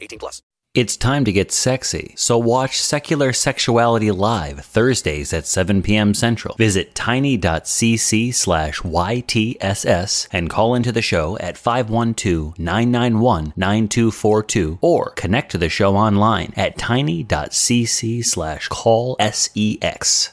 18 plus. It's time to get sexy. So watch Secular Sexuality live Thursdays at 7 p.m. Central. Visit tiny.cc slash YTSS and call into the show at 512-991-9242 or connect to the show online at tiny.cc slash call SEX.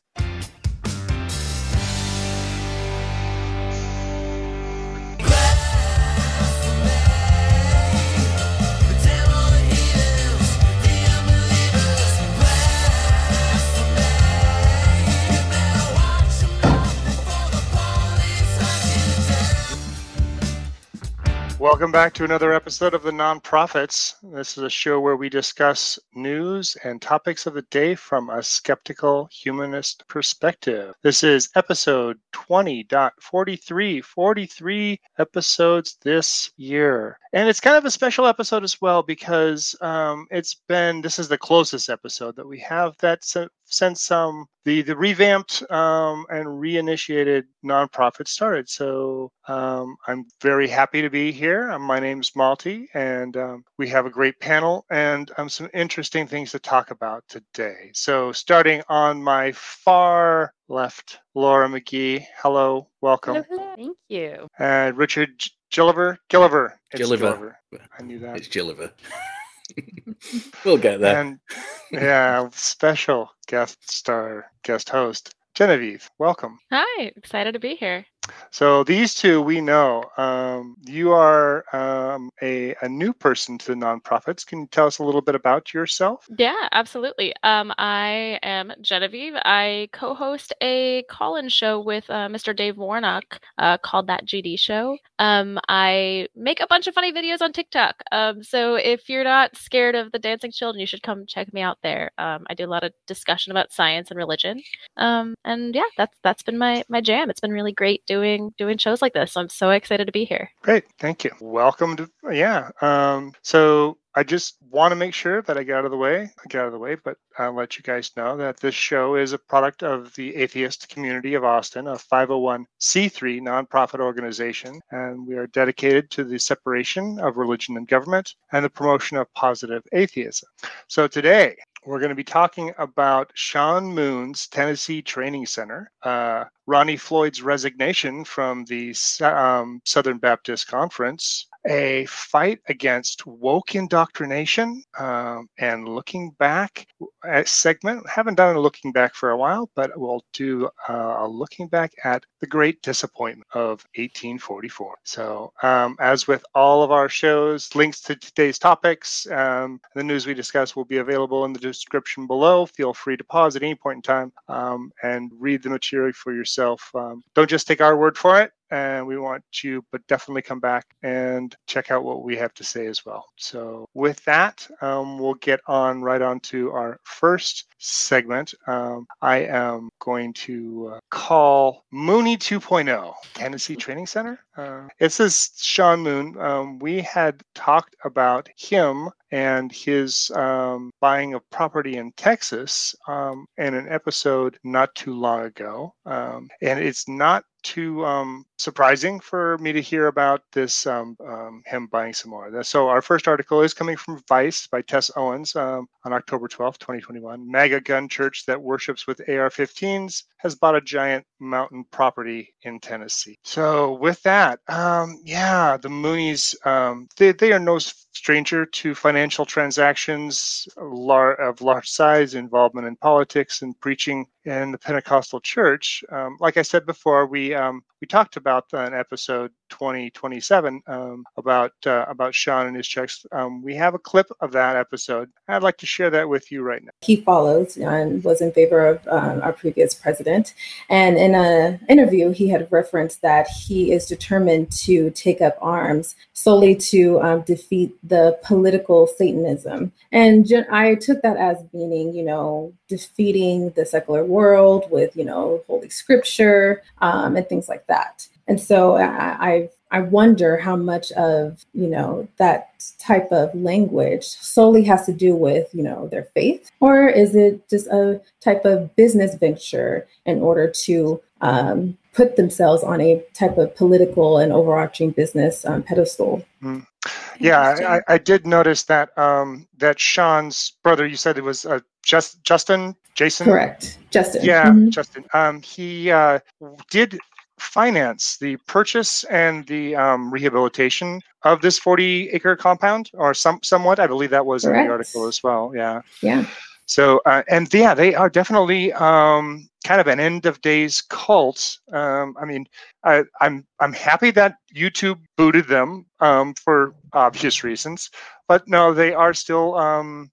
Welcome back to another episode of the Non-Prophets. This is a show where we discuss news and topics of the day from a skeptical humanist perspective. This is episode 20.43, 43 episodes this year. And it's kind of a special episode as well because um, it's been, this is the closest episode that we have that since um, the the revamped um, and reinitiated nonprofit started. So um, I'm very happy to be here. My name's Malty, and um, we have a great panel and um, some interesting things to talk about today. So starting on my far left, Laura Magee. Hello, welcome. Hello, hello. Thank you. And Richard Gilliver. Gilliver. It's Gilliver. Gilliver. I knew that. It's Gilliver. we'll get there. And yeah, special guest star, guest host, Genevieve. Welcome. Hi, excited to be here. So these two we know. Um, you are um, a, a new person to the Non-Prophets. Can you tell us a little bit about yourself? Yeah, absolutely. Um, I am Genevieve. I co-host a call-in show with uh, Mr. Dave Warnock uh, called That GD Show. Um, I make a bunch of funny videos on TikTok. Um, so if you're not scared of the dancing children, you should come check me out there. Um, I do a lot of discussion about science and religion. and yeah, that's that's been my my jam. It's been really great doing doing doing shows like this. I'm so excited to be here. Great, thank you. Welcome to yeah. Um, so I just want to make sure that I get out of the way. I get out of the way, but I'll let you guys know that this show is a product of the Atheist Community of Austin, a 501c3 nonprofit organization, and we are dedicated to the separation of religion and government and the promotion of positive atheism. So today we're going to be talking about Sean Moon's Tennessee Training Center, uh, Ronnie Floyd's resignation from the um, Southern Baptist Conference, a fight against woke indoctrination um, and looking back segment haven't done a looking back for a while but we'll do uh, a looking back at the great disappointment of 1844 so um, as with all of our shows links to today's topics um, the news we discuss will be available in the description below. Feel free to pause at any point in time um, and read the material for yourself. Um, don't just take our word for it and we want you, but definitely come back and check out what we have to say as well. So, with that, um, we'll get on right on to our first segment. Um, I am going to uh, call Moonie 2.0 Tennessee Training Center. Uh, it says Sean Moon. Um, we had talked about him and his um, buying of property in Texas um, in an episode not too long ago. Um, and it's not too um, surprising for me to hear about this um, um, him buying some more. So our first article is coming from Vice by Tess Owens um, on October 12th, 2021. MAGA gun church that worships with AR-15s has bought a giant mountain property in Tennessee. So with that, um, yeah, the Moonies um, they, they are no stranger to financial financial transactions of large size, involvement in politics and preaching in the Pentecostal church. Um, like I said before, we um, we talked about in episode 2027 um, about uh, about Sean and his checks. Um, we have a clip of that episode. I'd like to share that with you right now. He followed and was in favor of um, our previous president, and in an interview, he had referenced that he is determined to take up arms solely to um, defeat the political Satanism. And I took that as meaning, you know, defeating the secular world with, you know, Holy Scripture um, and things like that. And so I, I I wonder how much of you know that type of language solely has to do with you know their faith, or is it just a type of business venture in order to um, put themselves on a type of political and overarching business um, pedestal? Mm. Yeah, I, I, did notice that um, that Sean's brother. You said it was uh, just Justin, Jason. Correct, Justin. Yeah, mm-hmm. Justin. Um, he uh, did finance the purchase and the um, rehabilitation of this 40 acre compound or some somewhat i believe that was Correct. in the article as well yeah yeah so uh, and yeah they are definitely um, kind of an end of days cult um, i mean I, am I'm, I'm happy that youtube booted them um, for obvious reasons but no they are still um,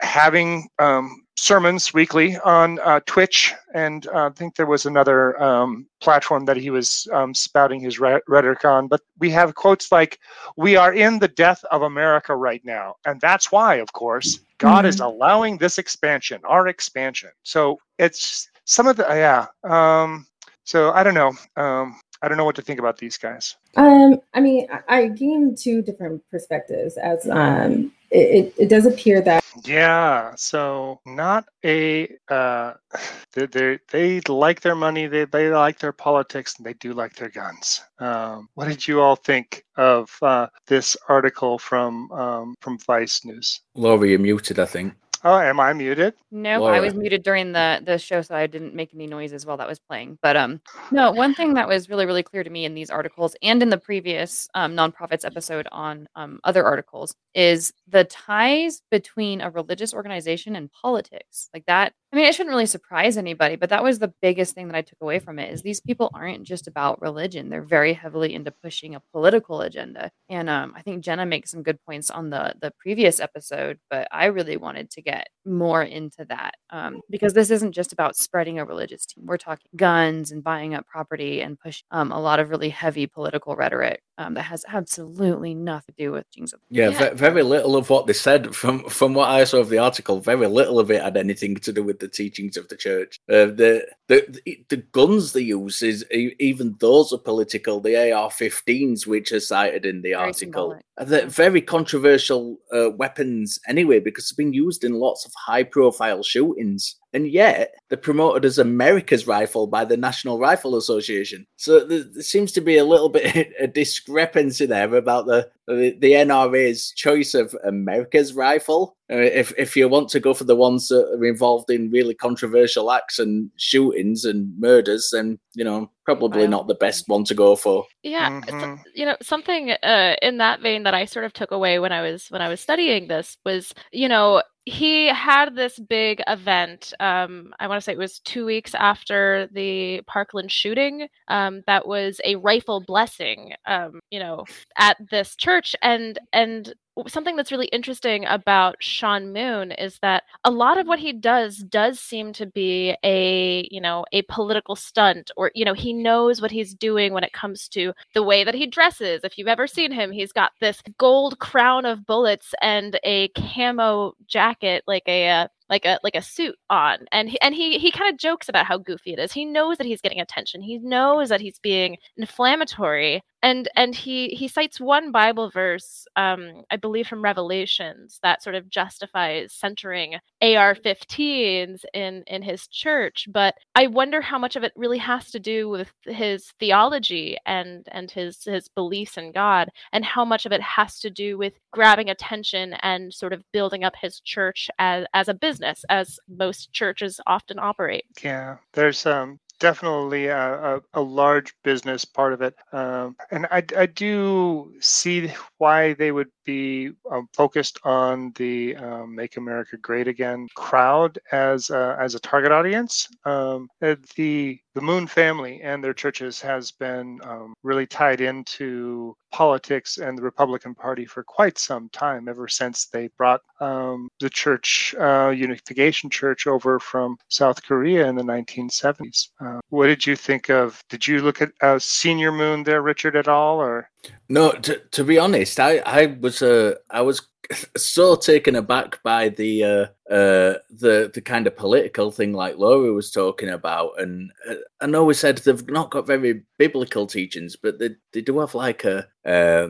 having um, sermons weekly on uh, Twitch, and uh, I think there was another um, platform that he was um, spouting his rhetoric on. But we have quotes like, "We are in the death of America right now," and that's why, of course, God mm-hmm. is allowing this expansion, our expansion. So it's some of the yeah. Um, so I don't know. Um, I don't know what to think about these guys. Um, I mean, I, I gain two different perspectives as um, it, it, does appear that yeah so not a uh they they, they like their money they, they like their politics and they do like their guns um, what did you all think of uh, this article from um, from vice news laura you're muted i think Oh, am I muted? No, Laura. I was muted during the the show, so I didn't make any noises while that was playing. But um, no, one thing that was really really clear to me in these articles and in the previous um, Non-Prophets episode on um, other articles is the ties between a religious organization and politics. Like that, I mean, it shouldn't really surprise anybody, but that was the biggest thing that I took away from it is these people aren't just about religion. They're very heavily into pushing a political agenda. And um, I think Jenna makes some good points on the the previous episode, but I really wanted to get more into that um, because this isn't just about spreading a religious team. We're talking guns and buying up property and push um, a lot of really heavy political rhetoric um, that has absolutely nothing to do with things. Yeah, yeah. very little of what they said from from what I saw of the article. Very little of it had anything to do with the teachings of the church. Uh, the, the the guns they use is even those are political. The AR-15s, which are cited in the very article, are the very controversial uh, weapons anyway because they've been used in lots of high-profile shootings and yet they're promoted as America's rifle by the National Rifle Association. So there, there seems to be a little bit a discrepancy there about the the, the NRA's choice of America's rifle. Uh, if if you want to go for the ones that are involved in really controversial acts and shootings and murders, then you know probably not the best one to go for. Yeah, mm-hmm. you know something uh, in that vein that I sort of took away when I was when I was studying this was you know he had this big event. Um, I want to say it was two weeks after the Parkland shooting. Um, that was a rifle blessing. Um, you know, at this church, and and something that's really interesting about Sean Moon is that a lot of what he does does seem to be a, you know, a political stunt or, you know, he knows what he's doing when it comes to the way that he dresses. If you've ever seen him, he's got this gold crown of bullets and a camo jacket, like a, uh, like a like a suit on. And he, and he he kind of jokes about how goofy it is. He knows that he's getting attention. He knows that he's being inflammatory and and he he cites one bible verse um i believe from revelations that sort of justifies centering ar-15s in in his church but i wonder how much of it really has to do with his theology and and his his beliefs in god and how much of it has to do with grabbing attention and sort of building up his church as as a business as most churches often operate. Yeah, there's um, definitely a, a, a, large business part of it. Um, and I, I do see why they would be um, focused on the um, "Make America Great Again" crowd as uh, as a target audience. Um, uh, the the Moon family and their churches has been um, really tied into politics and the Republican Party for quite some time, ever since they brought um, the church, uh, Unification Church, over from South Korea in the 1970s. Uh, what did you think of? Did you look at uh, Senior Moon there, Richard, at all, or? No, to, to be honest, I I was uh, I was so taken aback by the uh, uh, the the kind of political thing like Laura was talking about, and uh, I know we said they've not got very biblical teachings, but they they do have like a uh,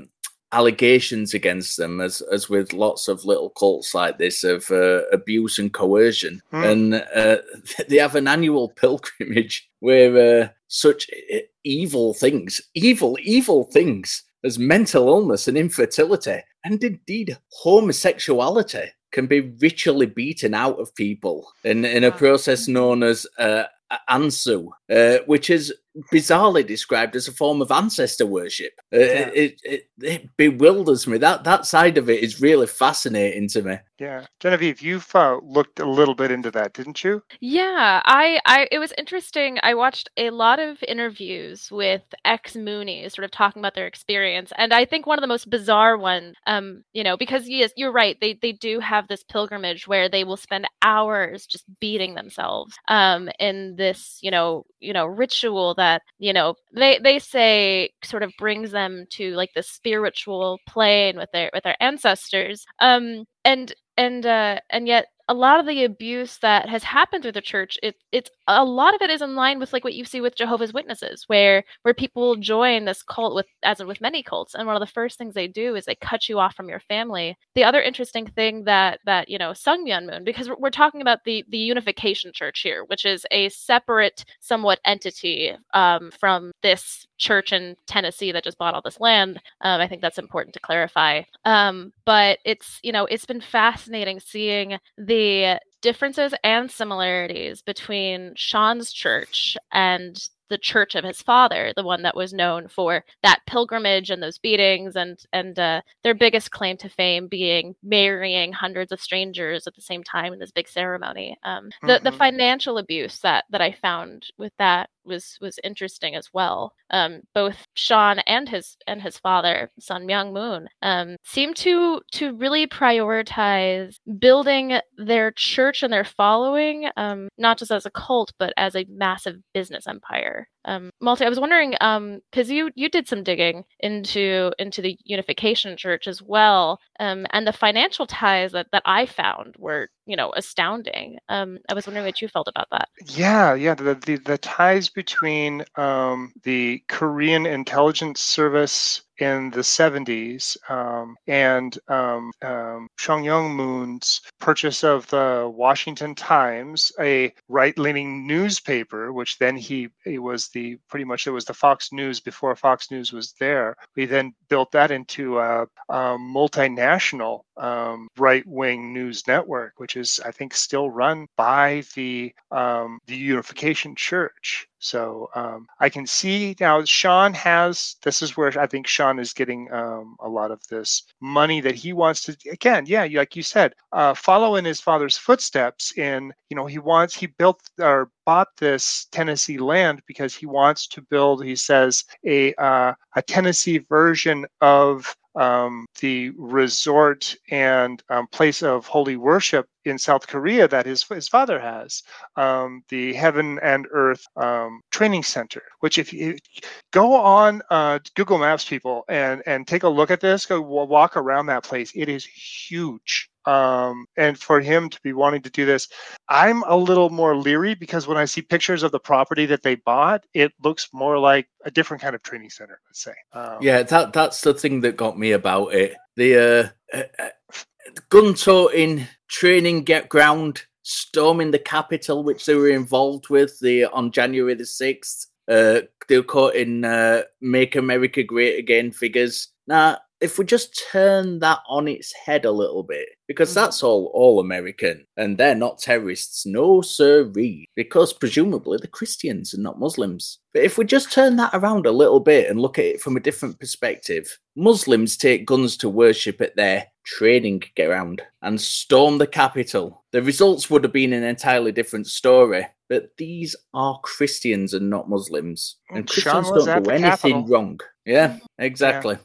allegations against them, as as with lots of little cults like this of uh, abuse and coercion, Hmm. and uh, they have an annual pilgrimage where uh, such e- evil things, evil evil things as mental illness and infertility, and indeed homosexuality can be ritually beaten out of people in, in a process known as uh, Ansu, uh, which is bizarrely described as a form of ancestor worship. Uh, it, it, it bewilders me. That that side of it is really fascinating to me. Yeah, Genevieve, you've uh, looked a little bit into that, didn't you? Yeah, I, I it was interesting. I watched a lot of interviews with ex Moonies, sort of talking about their experience, and I think one of the most bizarre one, um, you know, because yes, you're right, they they do have this pilgrimage where they will spend hours just beating themselves, um, in this, you know, you know, ritual that you know they they say sort of brings them to like the spiritual plane with their with their ancestors, um, and and uh, and yet a lot of the abuse that has happened through the church it, it's a lot of it is in line with like what you see with jehovah's witnesses where where people join this cult with as with many cults and one of the first things they do is they cut you off from your family. The other interesting thing that that you know Sun Myung Moon because we're, we're talking about the the unification church here which is a separate somewhat entity um, from this church in tennessee that just bought all this land um, i think that's important to clarify. Um, but it's you know it's been fascinating seeing the differences and similarities between Sean's church and the church of his father, the one that was known for that pilgrimage and those beatings, and and uh, their biggest claim to fame being marrying hundreds of strangers at the same time in this big ceremony. Um, the the Mhm. financial abuse that that I found with that was was interesting as well. Um, both Sean and his and his father, Sun Myung Moon, um, seem to to really prioritize building their church and their following, um, not just as a cult, but as a massive business empire. Um, Malty, I was wondering, because you you did some digging into into the Unification Church as well, um, and the financial ties that that I found were you know astounding. Um, I was wondering what you felt about that. Yeah, yeah. The the, the ties between um, the Korean intelligence service in the 70s um, and um, um, Sun Myung Moon's purchase of the Washington Times, a right-leaning newspaper, which then he it was the pretty much it was the Fox News before Fox News was there. We then built that into a, a multinational um, right-wing news network, which is I think still run by the um, the Unification Church. So um, I can see now Sean has this is where I think Sean is getting um, a lot of this money that he wants to again, yeah, like you said, uh, follow in his father's footsteps. In you know he wants he built or bought this Tennessee land because he wants to build. He says a uh, a Tennessee version of um, the resort and um, place of holy worship in South Korea that his his father has, um, the Heaven and Earth um, Training Center. Which, if you go on uh, Google Maps, people, and and take a look at this, go walk around that place. It is huge. Um, and for him to be wanting to do this, I'm a little more leery because when I see pictures of the property that they bought, it looks more like a different kind of training center. Let's say. Um, Yeah, that that's the thing that got me about it. The uh, uh, uh, gun toting, training get ground, storming the capital, which they were involved with the on January the sixth. Uh, they were caught in uh, "Make America Great Again" figures. Now, if we just turn that on its head a little bit, because Mm-hmm. that's all all American, and they're not terrorists, no sirree, because presumably they're Christians and not Muslims. But if we just turn that around a little bit and look at it from a different perspective, Muslims take guns to worship at their training ground and storm the capital. The results would have been an entirely different story. But these are Christians and not Muslims, and Sean Christians don't do anything Capitol. wrong. Yeah, exactly.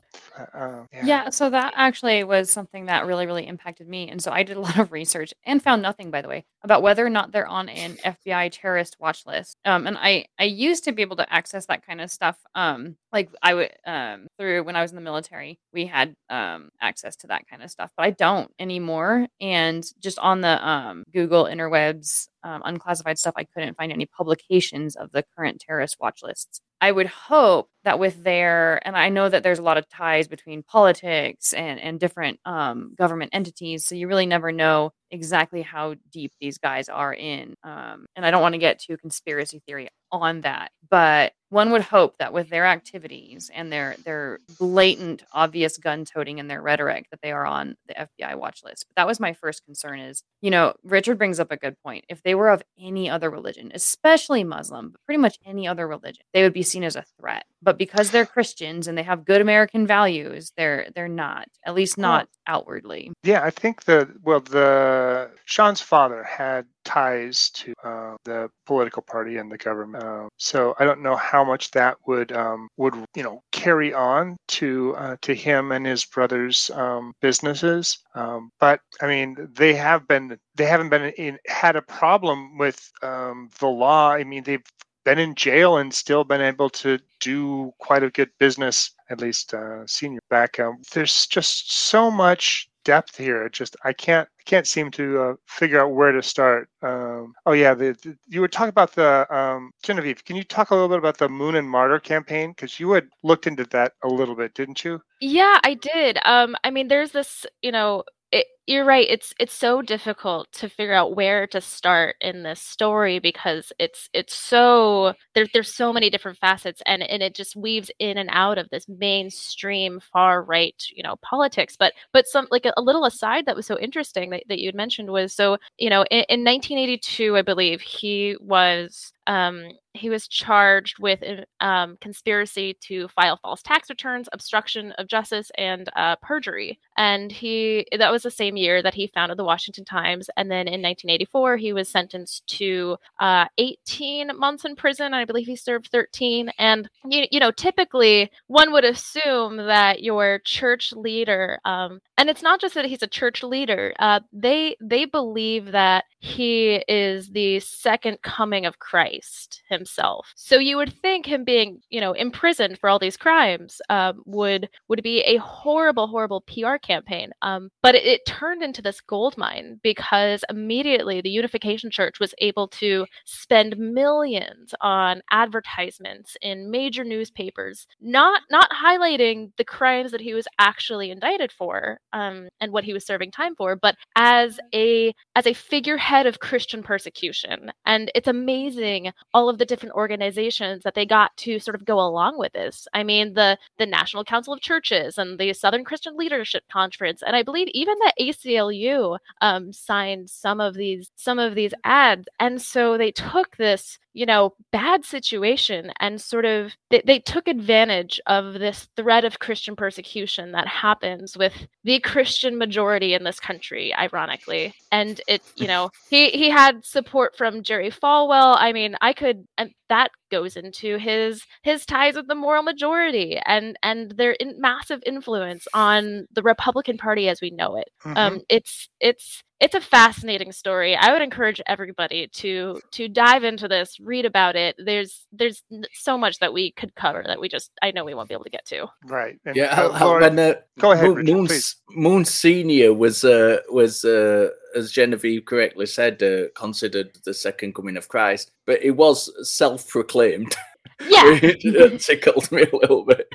Uh, Yeah. so that actually was something that really, really impacted me. And so I did a lot of research and found nothing, by the way, about whether or not they're on an FBI terrorist watch list. Um, and I, I used to be able to access that kind of stuff. Um, like I would um through when I was in the military, we had um access to that kind of stuff, but I don't anymore. And just on the um Google interwebs, um, unclassified stuff, I couldn't find any publications of the current terrorist watch lists. I would hope that with their, and I know that there's a lot of ties between politics and, and different um, government entities. So you really never know exactly how deep these guys are in. Um, and I don't want to get too conspiracy theory on that, but one would hope that with their activities and their their blatant, obvious gun toting and their rhetoric, that they are on the FBI watch list. But that was my first concern. Is you know Richard brings up a good point. If they were of any other religion, especially Muslim, but pretty much any other religion, they would be seen as a threat. But because they're Christians and they have good American values, they're they're not, at least not outwardly. Yeah, I think the well, the Sean's father had ties to uh, the political party and the government. Um, so I don't know how much that would um, would you know carry on to uh, to him and his brothers' um, businesses. Um, but I mean, they have been they haven't been in had a problem with um, the law. I mean, they've been in jail and still been able to do quite a good business, at least uh, senior back. Um, there's just so much depth here. Just I can't can't seem to uh, figure out where to start. Um, oh yeah, the, the, you were talking about the um, Genevieve. Can you talk a little bit about the Moon and Martyr campaign? Because you had looked into that a little bit, didn't you? Yeah, I did. Um, I mean, there's this, you know, it, you're right. It's it's so difficult to figure out where to start in this story because it's it's so there's there's so many different facets and and it just weaves in and out of this mainstream far right, you know, politics. But but some like a, a little aside that was so interesting that, that you had mentioned was so you know in, in 1982, I believe he was um, he was charged with um, conspiracy to file false tax returns, obstruction of justice, and uh, perjury. And he that was the same year that he founded the Washington Times. And then in 1984, he was sentenced to uh, 18 months in prison. I believe he served 13. And you, you know, typically one would assume that your church leader, um, and it's not just that he's a church leader. Uh, they they believe that he is the second coming of Christ himself. So you would think him being, you know, imprisoned for all these crimes um, would would be a horrible, horrible PR campaign. Um, but it, it turned into this gold mine because immediately the Unification Church was able to spend millions on advertisements in major newspapers, not not highlighting the crimes that he was actually indicted for um, and what he was serving time for, but as a as a figurehead of Christian persecution. And it's amazing all of the different organizations that they got to sort of go along with this. I mean, the the National Council of Churches and the Southern Christian Leadership Conference, and I believe even the ACLU um, signed some of these some of these ads. And so they took this you know bad situation and sort of they, they took advantage of this threat of christian persecution that happens with the christian majority in this country ironically. And it you know he he had support from jerry falwell. I mean i could and that goes into his his ties with the moral majority and and their in, massive influence on the republican party as we know it. Mhm. um it's it's it's a fascinating story. I would encourage everybody to to dive into this, read about it. There's there's so much that we could cover that we just I know we won't be able to get to. Right. And, Yeah, uh, how, how, Laura, when uh, go ahead, Moon, Richard, Moon. Moon Senior was uh, was uh, as Genevieve correctly said, uh, considered the second coming of Christ, but it was self-proclaimed. Yeah. it tickled me a little bit.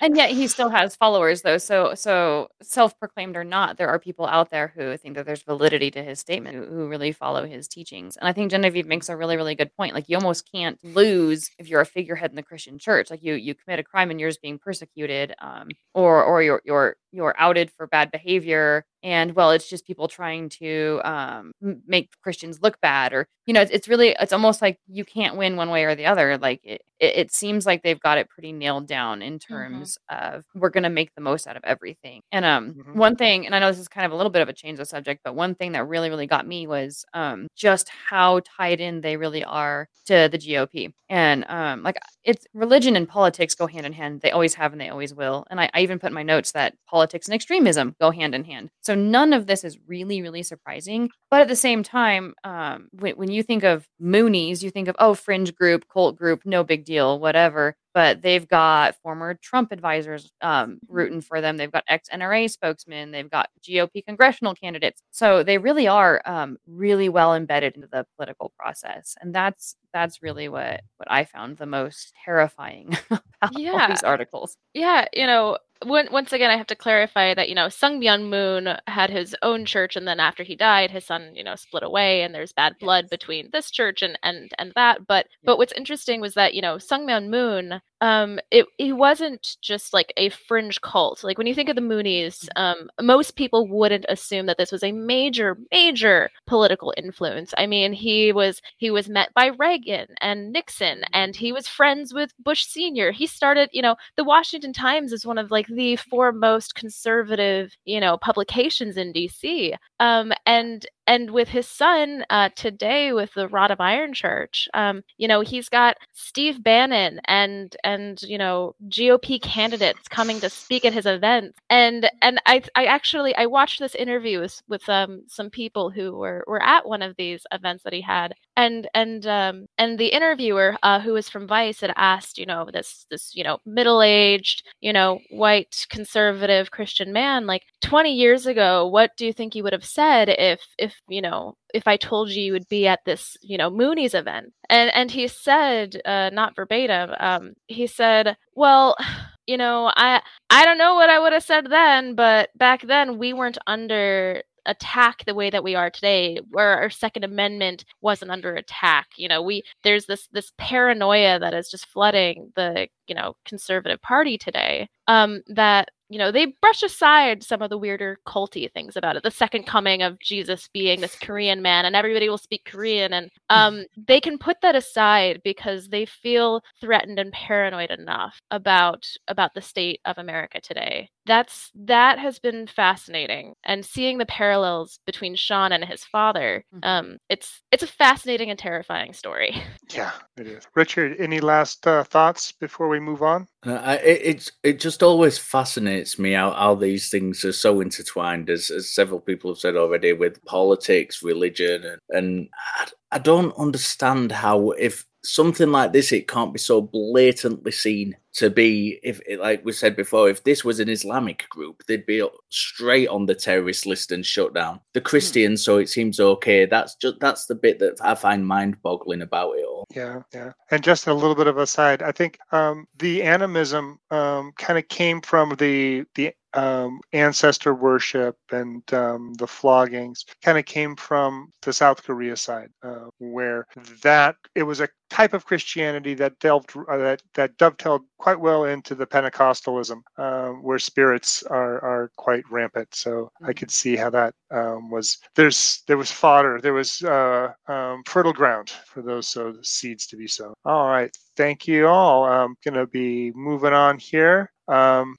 And yet he still has followers though so so self-proclaimed or not there are people out there who think that there's validity to his statement who, who really follow his teachings. And i think genevieve makes a really really good point like you almost can't lose if you're a figurehead in the christian church like you you commit a crime and you're just being persecuted um, or or you're you're you're outed for bad behavior and well it's just people trying to um, make christians look bad or you know it's, it's really it's almost like you can't win one way or the other like it, it, it seems like they've got it pretty nailed down in Mm-hmm. terms of we're going to make the most out of everything. And um Mm-hmm. one thing and i know this is kind of a little bit of a change of subject but one thing that really really got me was um just how tied in they really are to the gop and um like it's religion and politics go hand in hand. They always have and they always will. And i, I even put in my notes that politics and extremism go hand in hand. So none of this is really really surprising. But at the same time um when, when you think of moonies you think of oh fringe group cult group no big deal whatever but they've got former Trump advisors um, rooting for them. They've got ex NRA spokesmen. They've got GOP congressional candidates. So they really are um, really well embedded into the political process, and that's that's really what what I found the most terrifying about all Yeah. these articles. Yeah, you know, when, once again, I have to clarify that you know Sun Myung Moon had his own church, and then after he died, his son you know split away, and there's bad blood between this church and and and that. But but what's interesting was that you know Sun Myung Moon, um, it it wasn't just like a fringe cult. Like when you think of the Moonies, um, most people wouldn't assume that this was a major major political influence. I mean, he was he was met by Reagan and Nixon, and he was friends with Bush Senior. He started, you know, the Washington Times is one of like the foremost conservative, you know, publications in DC. Um, and and with his son uh, today with the Rod of Iron Church, um, you know, he's got Steve Bannon and and you know GOP candidates coming to speak at his events, and and I I actually I watched this interview with, with um some people who were were at one of these events that he had, and and um and the interviewer uh, who was from Vice had asked you know this this you know middle aged you know white conservative Christian man like 20 years ago what do you think you would have said if if you know if I told you you would be at this, you know, Moonie's event. And and he said, uh, not verbatim, um, he said, well, you know, I I don't know what I would have said then, but back then we weren't under attack the way that we are today where our second amendment wasn't under attack you know we there's this this paranoia that is just flooding the you know conservative party today um that you know they brush aside some of the weirder culty things about it the second coming of jesus being this korean man and everybody will speak korean and um they can put that aside because they feel threatened and paranoid enough about about the state of america today that's that has been fascinating and seeing the parallels between sean and his father um it's it's a fascinating and terrifying story Yeah, it is. Richard, any last uh, thoughts before we move on? Uh, it, it's it just always fascinates me how, how these things are so intertwined, as, as several people have said already, with politics, religion, and, and I, I don't understand how if something like this it can't be so blatantly seen to be if like we said before if this was an islamic group they'd be straight on the terrorist list and shut down. The christians so it seems okay. That's just that's the bit that i find mind-boggling about it all. Yeah, yeah. And just a little bit of a side, I think um, the animism um, kind of came from the the um, ancestor worship and um, the floggings. Kind of came from the South Korea side, uh, where that it was a type of Christianity that delved uh, that that dovetailed quite well into the Pentecostalism, um, where spirits are are quite rampant. So I could see how that um, was. There's there was fodder. There was uh, um, fertile ground for those so seeds to be sown. All right, thank you all. I'm gonna be moving on here. Um,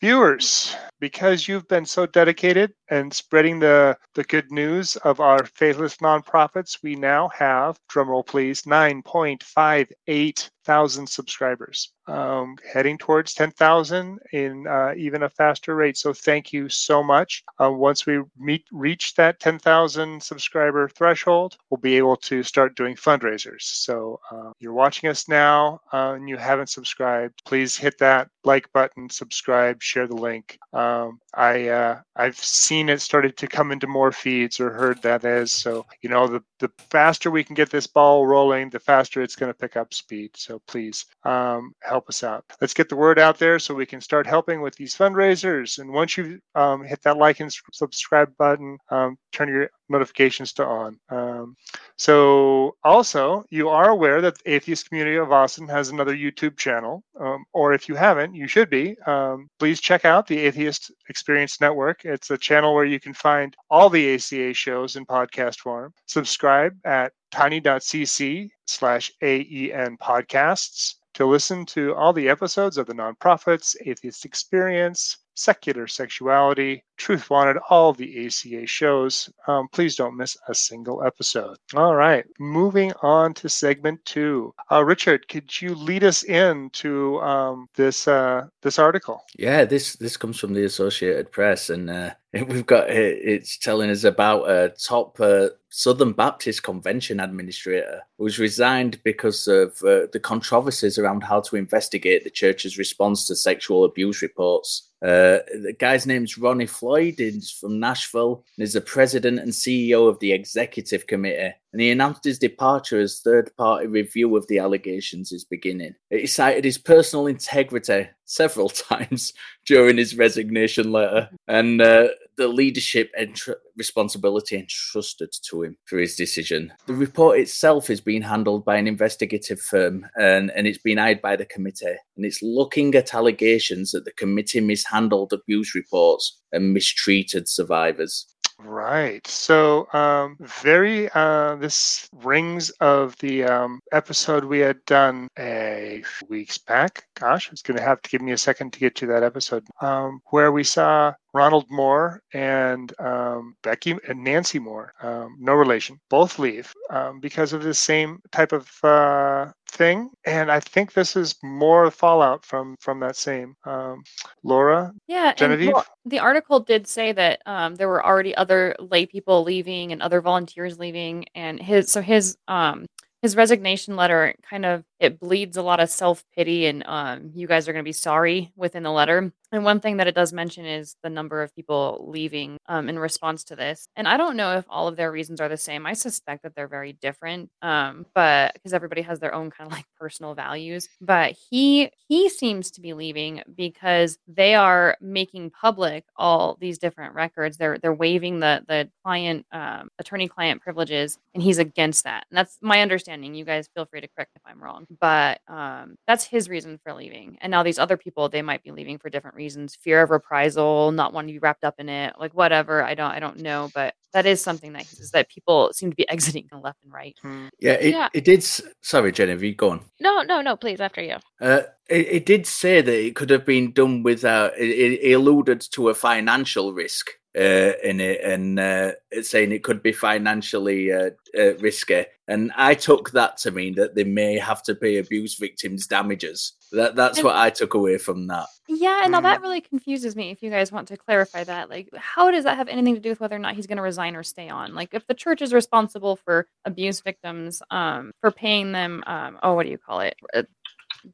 viewers, because you've been so dedicated and spreading the, the good news of our faithless Non-Prophets, we now have, drumroll please, 9.58 thousand subscribers, um, heading towards 10,000 in uh, even a faster rate. So thank you so much. Uh, once we meet reach that 10,000 subscriber threshold, we'll be able to start doing fundraisers. So uh, you're watching us now uh, and you haven't subscribed, please hit that like button, subscribe, share the link. Um, I uh, I've seen it started to come into more feeds or heard that is so you know the the faster we can get this ball rolling, the faster it's going to pick up speed. So please um, help help us out. Let's get the word out there so we can start helping with these fundraisers. And once you um, hit that like and subscribe button, um, turn your notifications to on. Um, so, also, you are aware that the Atheist Community of Austin has another YouTube channel, um, or if you haven't, you should be. Um, please check out the Atheist Experience Network. It's a channel where you can find all the ACA shows in podcast form. Subscribe at tiny.cc slash AEN podcasts to listen to all the episodes of the Non-Prophets, Atheist Experience, Secular Sexuality, Truth Wanted, all the ACA shows. Um, please don't miss a single episode. All right, moving on to segment two. Uh, Richard, could you lead us into um, this uh, this article? Yeah, this this comes from the Associated Press, and uh, we've got it's telling us about a top uh, Southern Baptist Convention administrator who's resigned because of uh, the controversies around how to investigate the church's response to sexual abuse reports. Uh, the guy's name's Ronnie Floyd. He's from Nashville. And he's the president and CEO of the executive committee. And he announced his departure as third party review of the allegations is beginning. He cited his personal integrity several times during his resignation letter and uh, the leadership and tr- responsibility entrusted to him for his decision. The report itself is being handled by an investigative firm and, and it's been eyed by the committee. And it's looking at allegations that the committee mishandled abuse reports and mistreated survivors. Right. So, um, very, uh, this rings of the um, episode we had done a few weeks back. Gosh, it's going to have to give me a second to get to that episode um, where we saw Ronald Moore and um, Becky and Nancy Moore, um, no relation, both leave um, because of the same type of uh, thing. And I think this is more fallout from from that same um, Laura. Yeah, Genevieve. well, the article did say that um, there were already other lay people leaving and other volunteers leaving, and his so his um his resignation letter kind of it bleeds a lot of self pity and um, you guys are going to be sorry within the letter. And one thing that it does mention is the number of people leaving um, in response to this. And I don't know if all of their reasons are the same. I suspect that they're very different, um, but because everybody has their own kind of like personal values. But he he seems to be leaving because they are making public all these different records. They're they're waiving the the client um, attorney client privileges, and he's against that. And that's my understanding. You guys feel free to correct if I'm wrong but um, that's his reason for leaving. And now these other people, they might be leaving for different reasons: fear of reprisal, not wanting to be wrapped up in it, like whatever. I don't, I don't know, but that is something that he says that people seem to be exiting left and right. Yeah, it, Yeah. it did. s- Sorry, Genevieve, go on. No, no, no, please, after you. Uh, it, it did say that it could have been done without. It, it, it alluded to a financial risk uh, in it, and uh, saying it could be financially uh, uh, risky. And I took that to mean that they may have to pay abuse victims damages. That that's And- what I took away from that. Yeah, and now that really confuses me. If you guys want to clarify that, like, how does that have anything to do with whether or not he's going to resign or stay on? Like, if the church is responsible for abuse victims, um, for paying them, um, oh, what do you call it?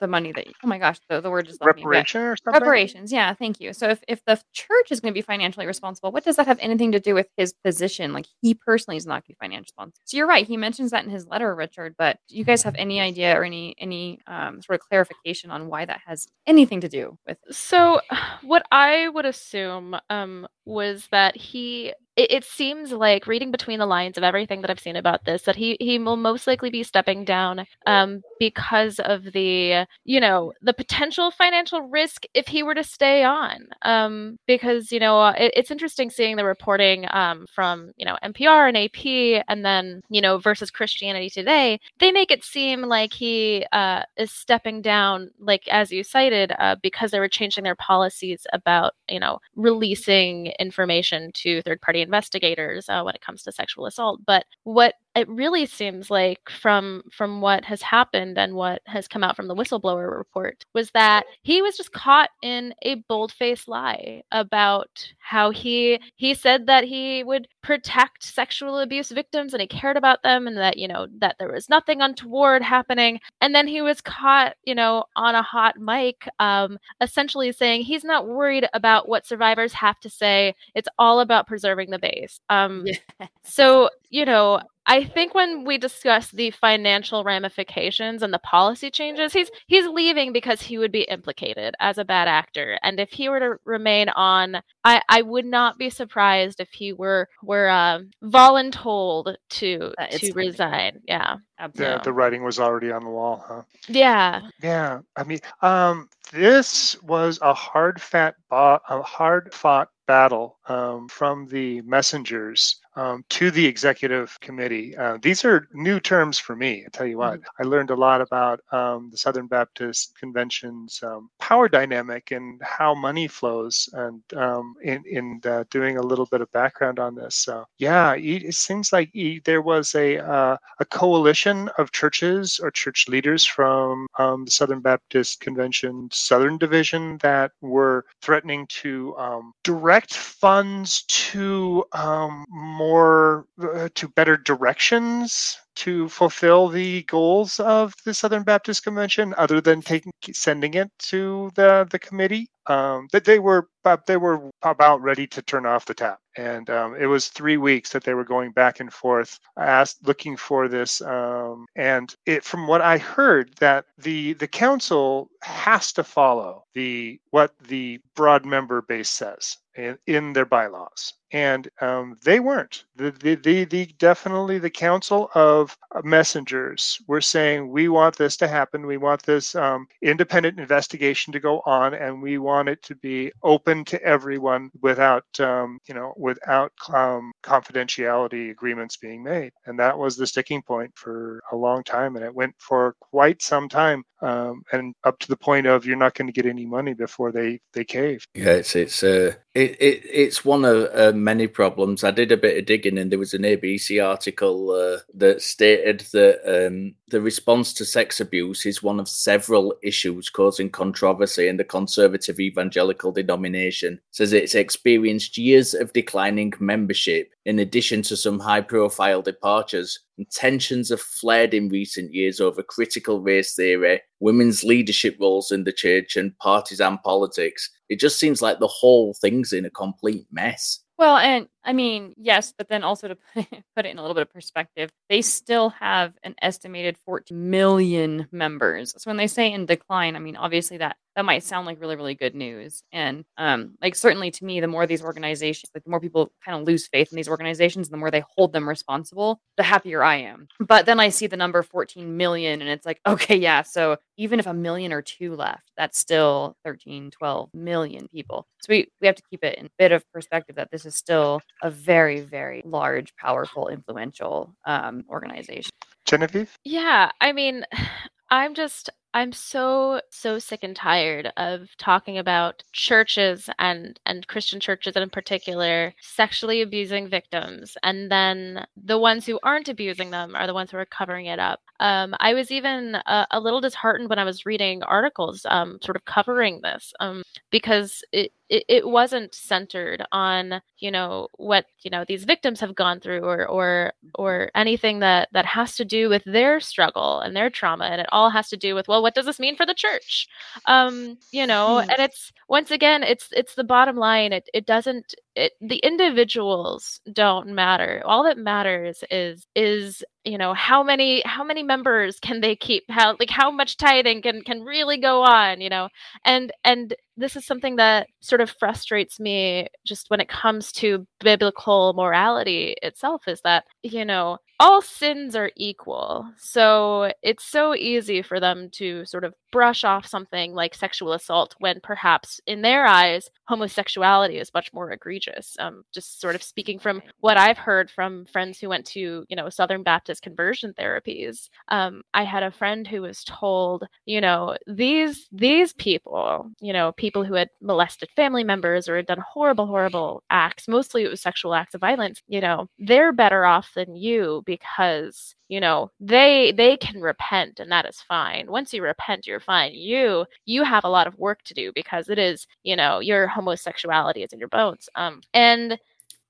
The money that oh my gosh the, the word just left me, but- or something? reparations yeah thank you so if, if the church is going to be financially responsible what does that have anything to do with his position like he personally is not going to be financially responsible so you're right he mentions that in his letter richard but do you guys have any idea or any any um, sort of clarification on why that has anything to do with So, what I would assume um, was that he. It, it seems like reading between the lines of everything that I've seen about this, that he he will most likely be stepping down um, because of the you know the potential financial risk if he were to stay on. Um, because you know it, it's interesting seeing the reporting um, from you know NPR and AP, and then you know versus Christianity Today. They make it seem like he uh, is stepping down, like as you cited, uh, because they were changing their policies about you know releasing information to third party investigators uh, when it comes to sexual assault. But what it really seems like from from what has happened and what has come out from the whistleblower report was that he was just caught in a bold-faced lie about how he he said that he would protect sexual abuse victims and he cared about them and that you know that there was nothing untoward happening. And then he was caught you know on a hot mic um essentially saying he's not worried about what survivors have to say. It's all about preserving the base. Um so you know I think when we discuss the financial ramifications and the policy changes, he's he's leaving because he would be implicated as a bad actor. And if he were to remain on, I, I would not be surprised if he were were um, voluntold to Uh, to coming. resign. Yeah. The, the writing was already on the wall, huh? Yeah. Yeah, I mean, um, this was a hard fat, bo- a hard fought battle um, from the messengers um, to the executive committee. Uh, these are new terms for me. I tell you what, I learned a lot about um, the Southern Baptist Convention's um, power dynamic and how money flows, and um, in in uh, doing a little bit of background on this. So yeah, it, it seems like there was a uh, a coalition of churches or church leaders from um, the Southern Baptist Convention Southern Division that were threatening to um, direct funds to um, more uh, to better directions to fulfill the goals of the Southern Baptist Convention, other than taking sending it to the the committee. Um, that they were they were about ready to turn off the tap, and um, it was three weeks that they were going back and forth, asked looking for this. Um, and it, from what I heard, that the the council has to follow the what the broad member base says in, in their bylaws and um, they weren't. The, the, the, the definitely the council of messengers were saying we want this to happen. We want this um, independent investigation to go on, and we want it to be open to everyone without um, you know without um, confidentiality agreements being made. And that was the sticking point for a long time, and it went for quite some time, um, and up to the point of you're not going to get any money before they they cave. Yeah, it's it's uh, it, it it's one of uh, many problems. I did a bit of digging, and there was an ABC article uh, that stated that um, the response to sex abuse is one of several issues causing controversy in the conservative evangelical denomination. Says it's experienced years of declining membership, in addition to some high-profile departures. And tensions have flared in recent years over critical race theory, women's leadership roles in the church, and partisan politics. It just seems like the whole thing's in a complete mess. Well, and I mean, yes, but then also to put it, put it in a little bit of perspective, they still have an estimated 14 million members. So when they say in decline, I mean, obviously that that might sound like really, really good news. And um, like certainly to me, the more these organizations, like the more people kind of lose faith in these organizations, the more they hold them responsible, the happier I am. But then I see the number 14 million, and it's like, okay, yeah. So even if a million or two left, that's still 13, 12 million people. So we, we have to keep it in a bit of perspective that this is still a very, very large, powerful, influential um, organization. Genevieve? Yeah, I mean, I'm just I'm so so sick and tired of talking about churches and and Christian churches in particular sexually abusing victims and then the ones who aren't abusing them are the ones who are covering it up. Um, I was even uh, a little disheartened when I was reading articles um, sort of covering this um, because it, it it wasn't centered on you know what you know these victims have gone through or or or anything that that has to do with their struggle and their trauma and it all has to do with well what does this mean for the church? Um you know and it's once again it's it's the bottom line. It it doesn't it the individuals don't matter. All that matters is is you know how many how many members can they keep? How like how much tithing can can really go on you know? And and this is something that sort of frustrates me just when it comes to biblical morality itself is that you know all sins are equal so it's so easy for them to sort of brush off something like sexual assault when perhaps in their eyes homosexuality is much more egregious um, just sort of speaking from what i've heard from friends who went to you know southern baptist conversion therapies um, i had a friend who was told you know these these people you know people who had molested family members or had done horrible horrible acts mostly it was sexual acts of violence you know they're better off than you because you know they they can repent and that is fine. Once you repent you're fine. You you have a lot of work to do because it is you know your homosexuality is in your bones. Um and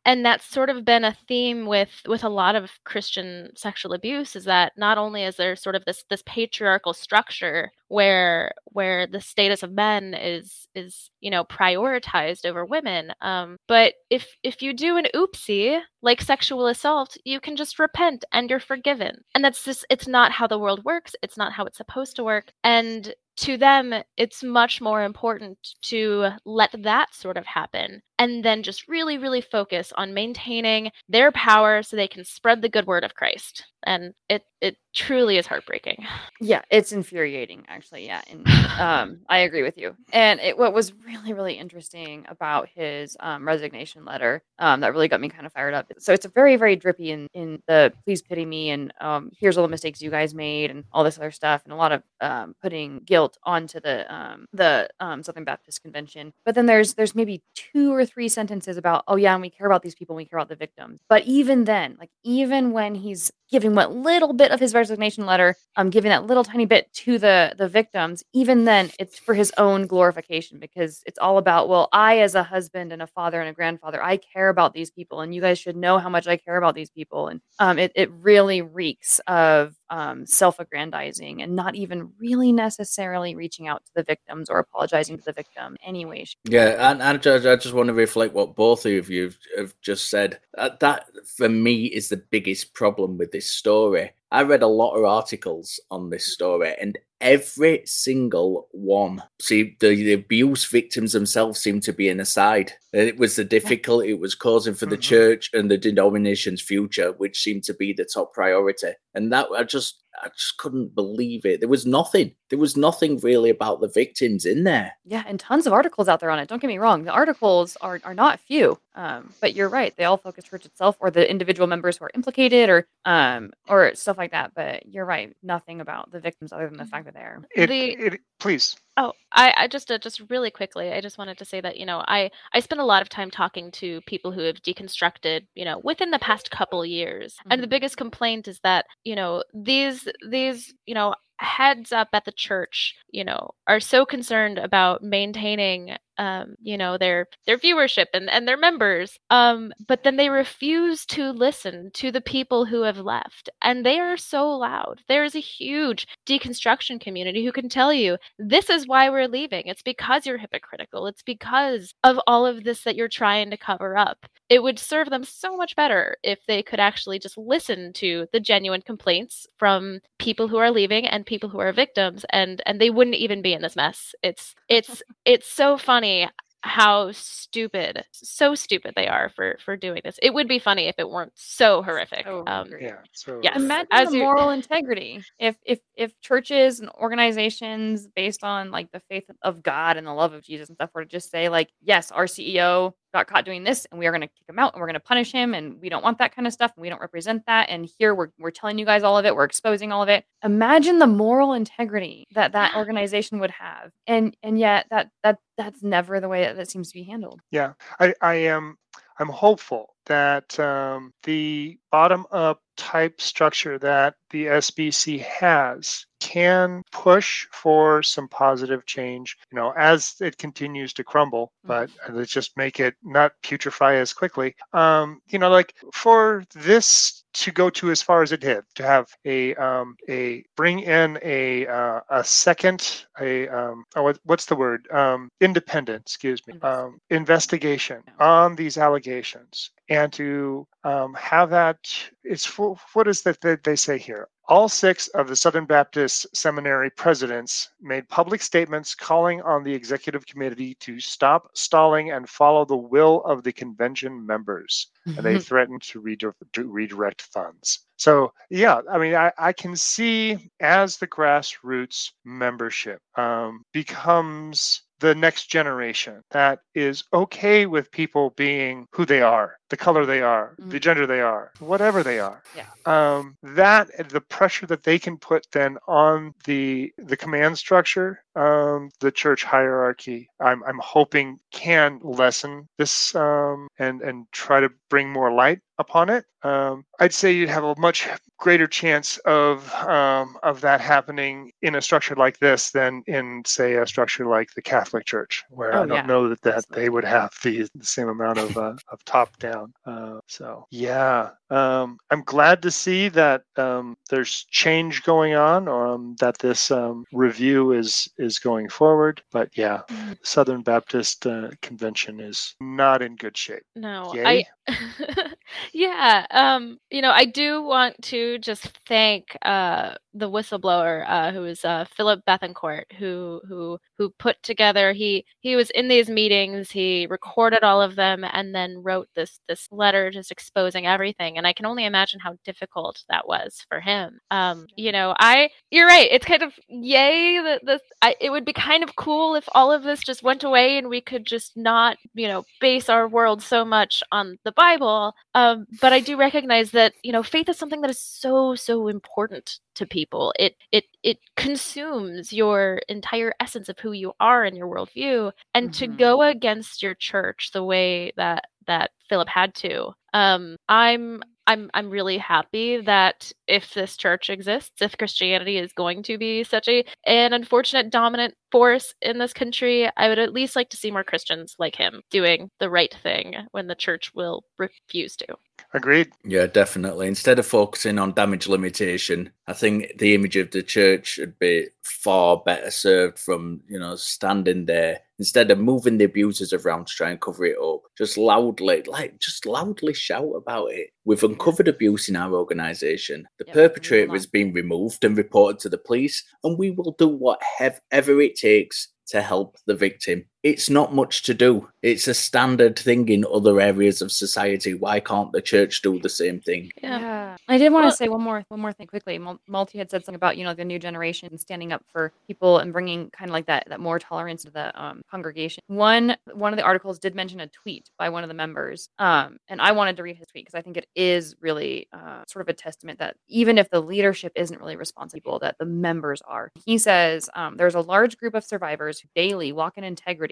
and that's sort of been a theme with with a lot of Christian sexual abuse is that not only is there sort of this this patriarchal structure where where the status of men is is you know prioritized over women um, but if if you do an oopsie like sexual assault you can just repent and you're forgiven. And that's just it's not how the world works. It's not how it's supposed to work. And to them, it's much more important to let that sort of happen and then just really, really focus on maintaining their power so they can spread the good word of Christ. And it, it truly is heartbreaking. Yeah, it's infuriating, actually. Yeah, and um, I agree with you. And it, what was really, really interesting about his um, resignation letter um, that really got me kind of fired up. So it's a very, very drippy in, in the "please pity me" and um, here's all the mistakes you guys made and all this other stuff, and a lot of um, putting guilt onto the um, the Southern Baptist Convention. But then there's there's maybe two or three sentences about, oh yeah, and we care about these people, and we care about the victims. But even then, like even when he's giving what little bit of his resignation letter, um, giving that little tiny bit to the the victims, even then it's for his own glorification because it's all about, well, I as a husband and a father and a grandfather, I care about these people, and you guys should know how much I care about these people. And um, it it really reeks of um, self-aggrandizing and not even really necessarily reaching out to the victims or apologizing to the victim anyway. Yeah, and, I just want to reflect what both of you have just said. Uh, that for me is the biggest problem with this story. I read a lot of articles on this story, and every single one. See, the, the abuse victims themselves seem to be an aside. It was the difficulty it was causing for the mm-hmm. church and the denomination's future, which seemed to be the top priority. And that I just I just couldn't believe it. There was nothing. There was nothing really about the victims in there. Yeah, and tons of articles out there on it. Don't get me wrong. The articles are, are not few. Um, but you're right. They all focus church itself or the individual members who are implicated or um or stuff like that. But you're right. Nothing about the victims other than the fact that they're it, The- it, please. Oh, I, I just uh, just really quickly, I just wanted to say that you know I I spend a lot of time talking to people who have deconstructed you know within the past couple years, and the biggest complaint is that you know these these you know heads up at the church you know are so concerned about maintaining um, you know their their viewership and, and their members um, but then they refuse to listen to the people who have left and they are so loud. There is a huge deconstruction community who can tell you this is why we're leaving. It's because you're hypocritical. It's because of all of this that you're trying to cover up it would serve them so much better if they could actually just listen to the genuine complaints from people who are leaving and people who are victims and and they wouldn't even be in this mess. It's it's it's so funny how stupid so stupid they are for for doing this. It would be funny if it weren't so horrific um yeah so yes Imagine as the moral integrity. If if if churches and organizations based on like the faith of God and the love of Jesus and stuff were to just say like, yes, our CEO got caught doing this and we are going to kick him out and we're going to punish him and we don't want that kind of stuff and we don't represent that and here we're we're telling you guys all of it, we're exposing all of it. Imagine the moral integrity that that organization would have. And and yet that that that's never the way that, that seems to be handled. Yeah, I, I am. I'm hopeful that um, the bottom-up type structure that the SBC has can push for some positive change. You know, as it continues to crumble, but let's just make it not putrefy as quickly. Um, you know, like for this to go to as far as it did, to have a um, a bring in a uh, a second a um, oh, what's the word um, independent excuse me um, investigation on these allegations and to um, have that it's for, what is that that they say here all six of the Southern Baptist Seminary presidents made public statements calling on the executive committee to stop stalling and follow the will of the convention members. And they Mhm. threatened to, redir- to redirect funds. So, yeah, I mean, I, I can see as the grassroots membership um, becomes the next generation that is okay with people being who they are, the color they are, the gender they are, whatever they are. Yeah. Um, that the pressure that they can put then on the the command structure, um, the church hierarchy, I'm I'm hoping can lessen this um, and and try to bring more light upon it. Um, I'd say you'd have a much greater chance of um, of that happening in a structure like this than in, say, a structure like the Catholic Church, where Oh, I don't yeah. know that, that they would have the, the same amount of uh, of top down down. Uh, so yeah, um, I'm glad to see that um, there's change going on, or um, that this um, review is is going forward. But yeah, Southern Baptist uh, Convention is not in good shape. No, Yay? I yeah, um, you know, I do want to just thank uh the whistleblower uh who is uh Phillip Bethancourt who who who put together he he was in these meetings, he recorded all of them and then wrote this this letter just exposing everything and I can only imagine how difficult that was for him. Um, you know, I you're right, it's kind of yay that this I, it would be kind of cool if all of this just went away and we could just not, you know, base our world so much on the Bible. Um, but I do recognize that you know faith is something that is so so important to people. It it it consumes your entire essence of who you are and your worldview. And to go against your church the way that that Philip had to, um, I'm I'm I'm really happy that if this church exists, if Christianity is going to be such a an unfortunate dominant force in this country, I would at least like to see more Christians like him doing the right thing when the church will refuse to. Agreed. Yeah, definitely. Instead of focusing on damage limitation, I think the image of the church should be far better served from, you know, standing there instead of moving the abusers around to try and cover it up. Just loudly, like, just loudly shout about it. We've uncovered abuse in our organization. The perpetrator has been removed and reported to the police, and we will do whatever it takes to help the victim. It's not much to do. It's a standard thing in other areas of society. Why can't the church do the same thing? Yeah. I did want Well- to say one more one more thing quickly. Mul- Malty had said something about you know the new generation standing up for people and bringing kind of like that that more tolerance to the um, congregation. One one of the articles did mention a tweet by one of the members, um, and I wanted to read his tweet because I think it is really uh, sort of a testament that even if the leadership isn't really responsible, that the members are. He says um, there's a large group of survivors who daily walk in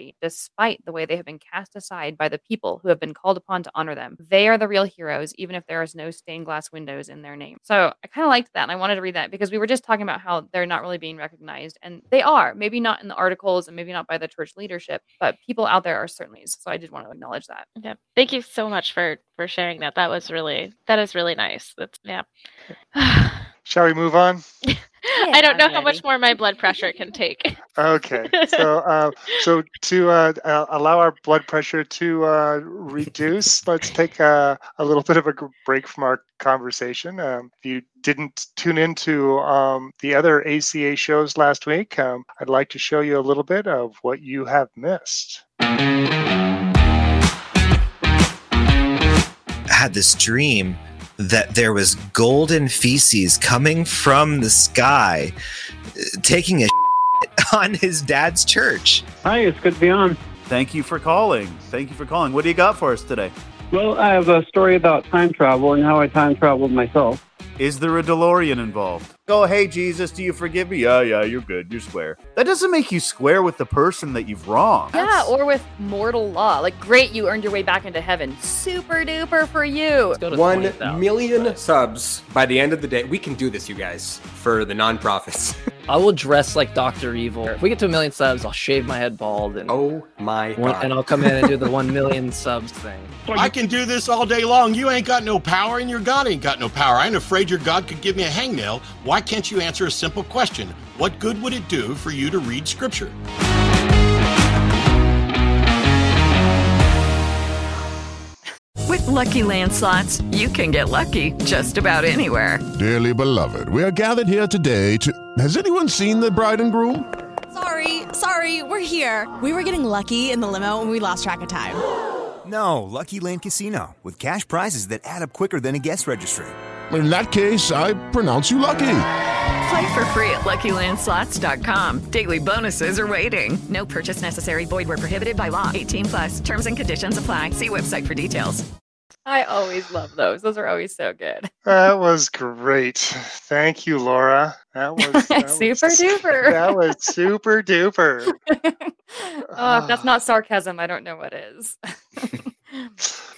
integrity despite the way they have been cast aside by the people who have been called upon to honor them. They are the real heroes, even if there is no stained glass windows in their name. So I kind of liked that. And I wanted to read that because we were just talking about how they're not really being recognized. And they are, maybe not in the articles and maybe not by the church leadership, but people out there are certainly. So I did want to acknowledge that. Yeah. Thank you so much for for sharing that. That was really that is really nice. That's yeah. Shall we move on? I don't know how much more my blood pressure can take. Okay, so uh, so to uh, uh, allow our blood pressure to uh, reduce, let's take a, a little bit of a break from our conversation. Um, if you didn't tune into um, the other ACA shows last week, um, I'd like to show you a little bit of what you have missed. I had this dream that there was golden feces coming from the sky, uh, taking a on his dad's church. Hi, it's good to be on. Thank you for calling. Thank you for calling. What do you got for us today? Well, I have a story about time travel and how I time traveled myself. Is there a DeLorean involved? Oh, hey, Jesus, do you forgive me? Yeah, yeah, you're good. You're square. That doesn't make you square with the person that you've wronged. Yeah, or with mortal law. Like, great, you earned your way back into heaven. Super duper for you. One million subs by the end of the day. We can do this, you guys, for the Non-Prophets. I will dress like Doctor Evil. If we get to a million subs, I'll shave my head bald and oh my one, God. and I'll come in and do the one million subs thing. I can do this all day long. You ain't got no power, and your God ain't got no power. I ain't afraid your God could give me a hangnail. Why can't you answer a simple question? What good would it do for you to read Scripture? With Lucky Land slots, you can get lucky just about anywhere. Dearly beloved, we are gathered here today to. Has anyone seen the bride and groom? Sorry, sorry, we're here. We were getting lucky in the limo and we lost track of time. No, Lucky Land Casino, with cash prizes that add up quicker than a guest registry. In that case, I pronounce you lucky. Play for free at LuckyLandSlots.com. Daily bonuses are waiting. No purchase necessary. Void were prohibited by law. 18 plus. Terms and conditions apply. See website for details. I always love those. Those are always so good. That was great. Thank you, Laura. That was that was- super duper. That was super duper. Oh, if that's not sarcasm, I don't know what is.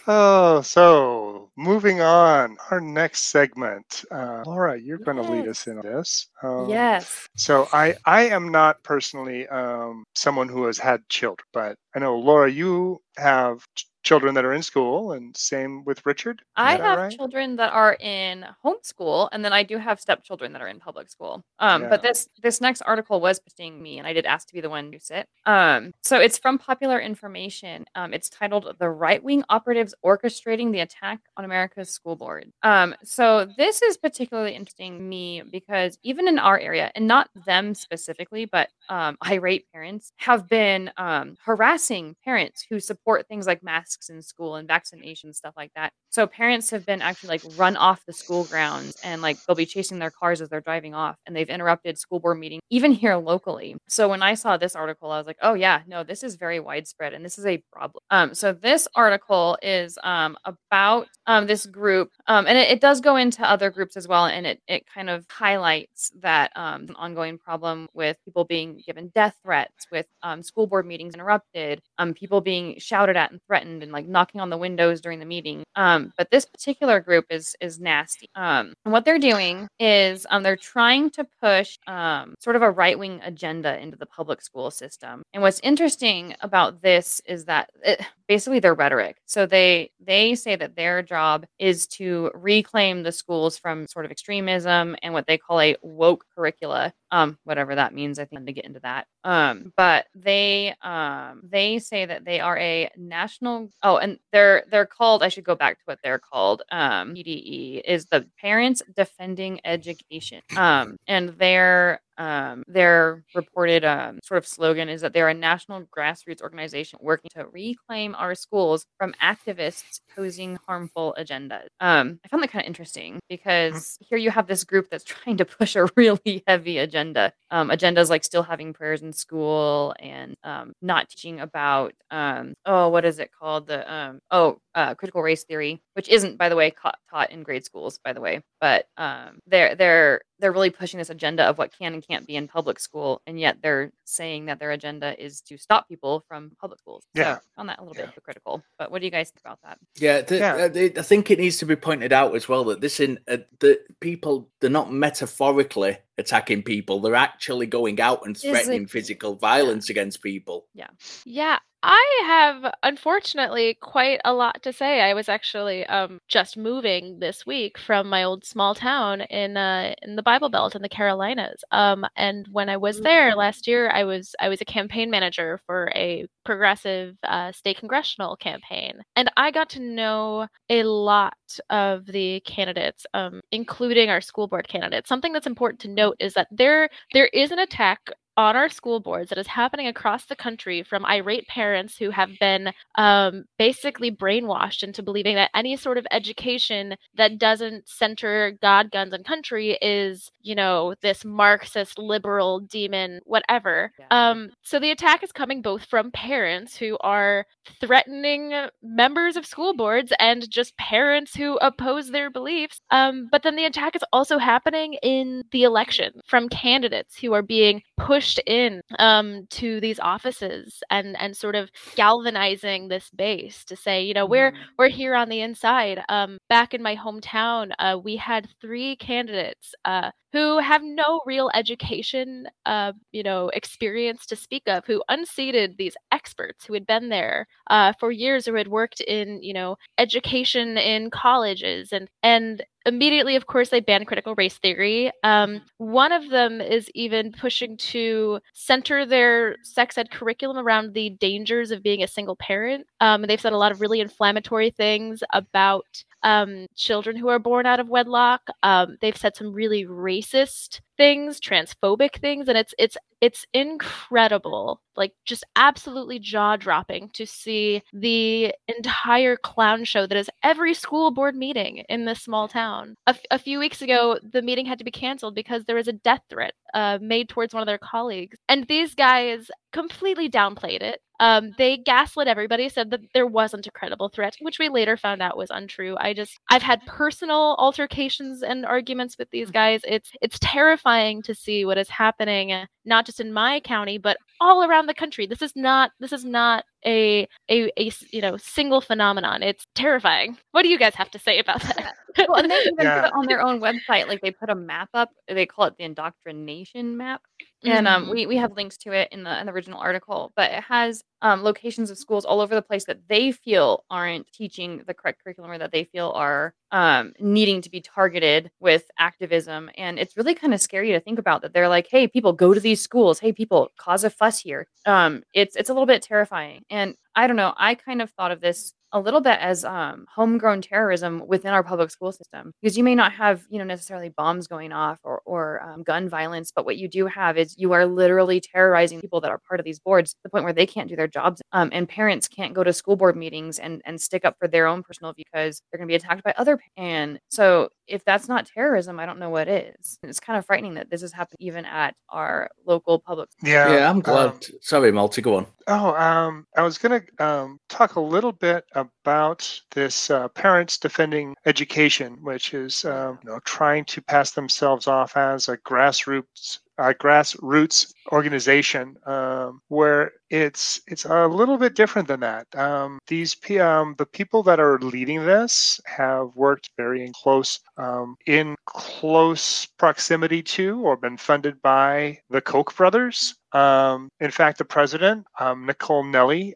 Oh, so moving on, our next segment. Uh, Laura, you're going to lead us in this. Um, yes. So I, I am not personally um, someone who has had children, but I know Laura, you have children that are in school, and same with Richard. Is I have right? children that are in homeschool, and then I do have stepchildren that are in public school. Um, Yeah. but this this next article was petitioning me, and I did ask to be the one to sit. Um, so it's from Popular Information. Um, it's titled "The Right Wing Operatives Orchestrating the Attack on America's School Board." Um, so this is particularly interesting to me because even in our area, and not them specifically, but um, irate parents have been um, harassing parents who support things like masks in school and vaccination stuff like that. So parents have been actually like run off the school grounds and like they'll be chasing their cars as they're driving off and they've interrupted school board meetings even here locally. So when I saw this article, I was like, oh yeah, no, this is very widespread and this is a problem. Um, so this article is um, about um, this group um, and it, it does go into other groups as well and it, it kind of highlights that um, ongoing problem with people being given death threats with um, school board meetings interrupted people being shouted at and threatened and like knocking on the windows during the meeting. Um, but this particular group is is nasty. Um, and what they're doing is um, they're trying to push um, sort of a right-wing agenda into the public school system. And what's interesting about this is that it, basically their rhetoric. So they they say that their job is to reclaim the schools from sort of extremism and what they call a woke curricula um whatever that means i think to get into that. Um but they um they say that they are a national oh and they're they're called i should go back to what they're called um pde is the parents defending education. Um and their um, their reported um, sort of slogan is that they're a national grassroots organization working to reclaim our schools from activists posing harmful agendas. Um, I found that kind of interesting because here you have this group that's trying to push a really heavy agenda. Um, agendas like still having prayers in school and um, not teaching about um, oh what is it called the um, oh uh, critical race theory, which isn't by the way ca- taught in grade schools by the way, but um, they're they're they're really pushing this agenda of what can and can't be in public school, and yet they're saying that their agenda is to stop people from public schools. Yeah. So I found that a little bit hypocritical. But what do you guys think about that? Yeah, th- uh, th- I think it needs to be pointed out as well that this in uh, the people they're not metaphorically attacking people; they're actually going out and threatening physical violence against people. Yeah. Yeah, I have unfortunately quite a lot to say. I was actually um just moving this week from my old small town in uh in the Bible Belt in the Carolinas. Um and when I was there last year, I was I was a campaign manager for a progressive uh, state congressional campaign, and I got to know a lot of the candidates, um, including our school board candidates. Something that's important to note is that there there is an attack on our school boards that is happening across the country from irate parents who have been um, basically brainwashed into believing that any sort of education that doesn't center God, guns, and country is, you know, this Marxist liberal demon, whatever. Um, so the attack is coming both from parents who are threatening members of school boards and just parents who oppose their beliefs. Um, but then the attack is also happening in the election from candidates who are being pushed in um, to these offices and and sort of galvanizing this base to say, you know, we're we're here on the inside. Um, back in my hometown, uh, we had three candidates uh, who have no real education, uh, you know, experience to speak of, who unseated these experts who had been there uh, for years, or had worked in, you know, education in colleges, and and immediately, of course, they banned critical race theory. Um, one of them is even pushing to center their sex ed curriculum around the dangers of being a single parent. Um, and they've said a lot of really inflammatory things about um, children who are born out of wedlock. Um, they've said some really racist things, transphobic things, and it's it's it's incredible, like just absolutely jaw dropping to see the entire clown show that is every school board meeting in this small town. A, f- a few weeks ago, the meeting had to be canceled because there was a death threat uh, made towards one of their colleagues, and these guys completely downplayed it. Um, they gaslit everybody, said that there wasn't a credible threat, which we later found out was untrue. I just, I've had personal altercations and arguments with these guys. It's, it's terrifying to see what is happening, not just in my county, but all around the country. This is not, this is not a, a, a s- you know, single phenomenon. It's terrifying. What do you guys have to say about that? well, and they even Yeah. put it on their own website. Like they put a map up. They call it the indoctrination map, and um, Mhm. we we have links to it in the in the original article. But it has um, locations of schools all over the place that they feel aren't teaching the correct curriculum or that they feel are um, needing to be targeted with activism. And it's really kind of scary to think about that they're like, hey, people go to these schools. Hey, people cause a here. Um, it's it's a little bit terrifying. And I don't know. I kind of thought of this a little bit as um, homegrown terrorism within our public school system because you may not have you know necessarily bombs going off or, or um, gun violence but what you do have is you are literally terrorizing people that are part of these boards to the point where they can't do their jobs um, and parents can't go to school board meetings and, and stick up for their own personal view because they're going to be attacked by other and so if that's not terrorism i don't know what is and it's kind of frightening that this has happened even at our local public Yeah, yeah, I'm glad. um, Sorry, Malty, go on. Oh, um, I was going to um, talk a little bit about this uh, parents defending education, which is um, you know trying to pass themselves off as a grassroots uh, grassroots organization um, where it's it's a little bit different than that. Um, these um, the people that are leading this have worked very in close um, in close proximity to or been funded by the Koch brothers. Um, in fact, the president, um, Nicole Neily,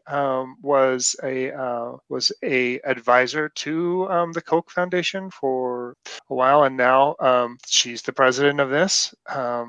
was a uh, was a advisor to the Koch Foundation for a while, and now she's the president of this.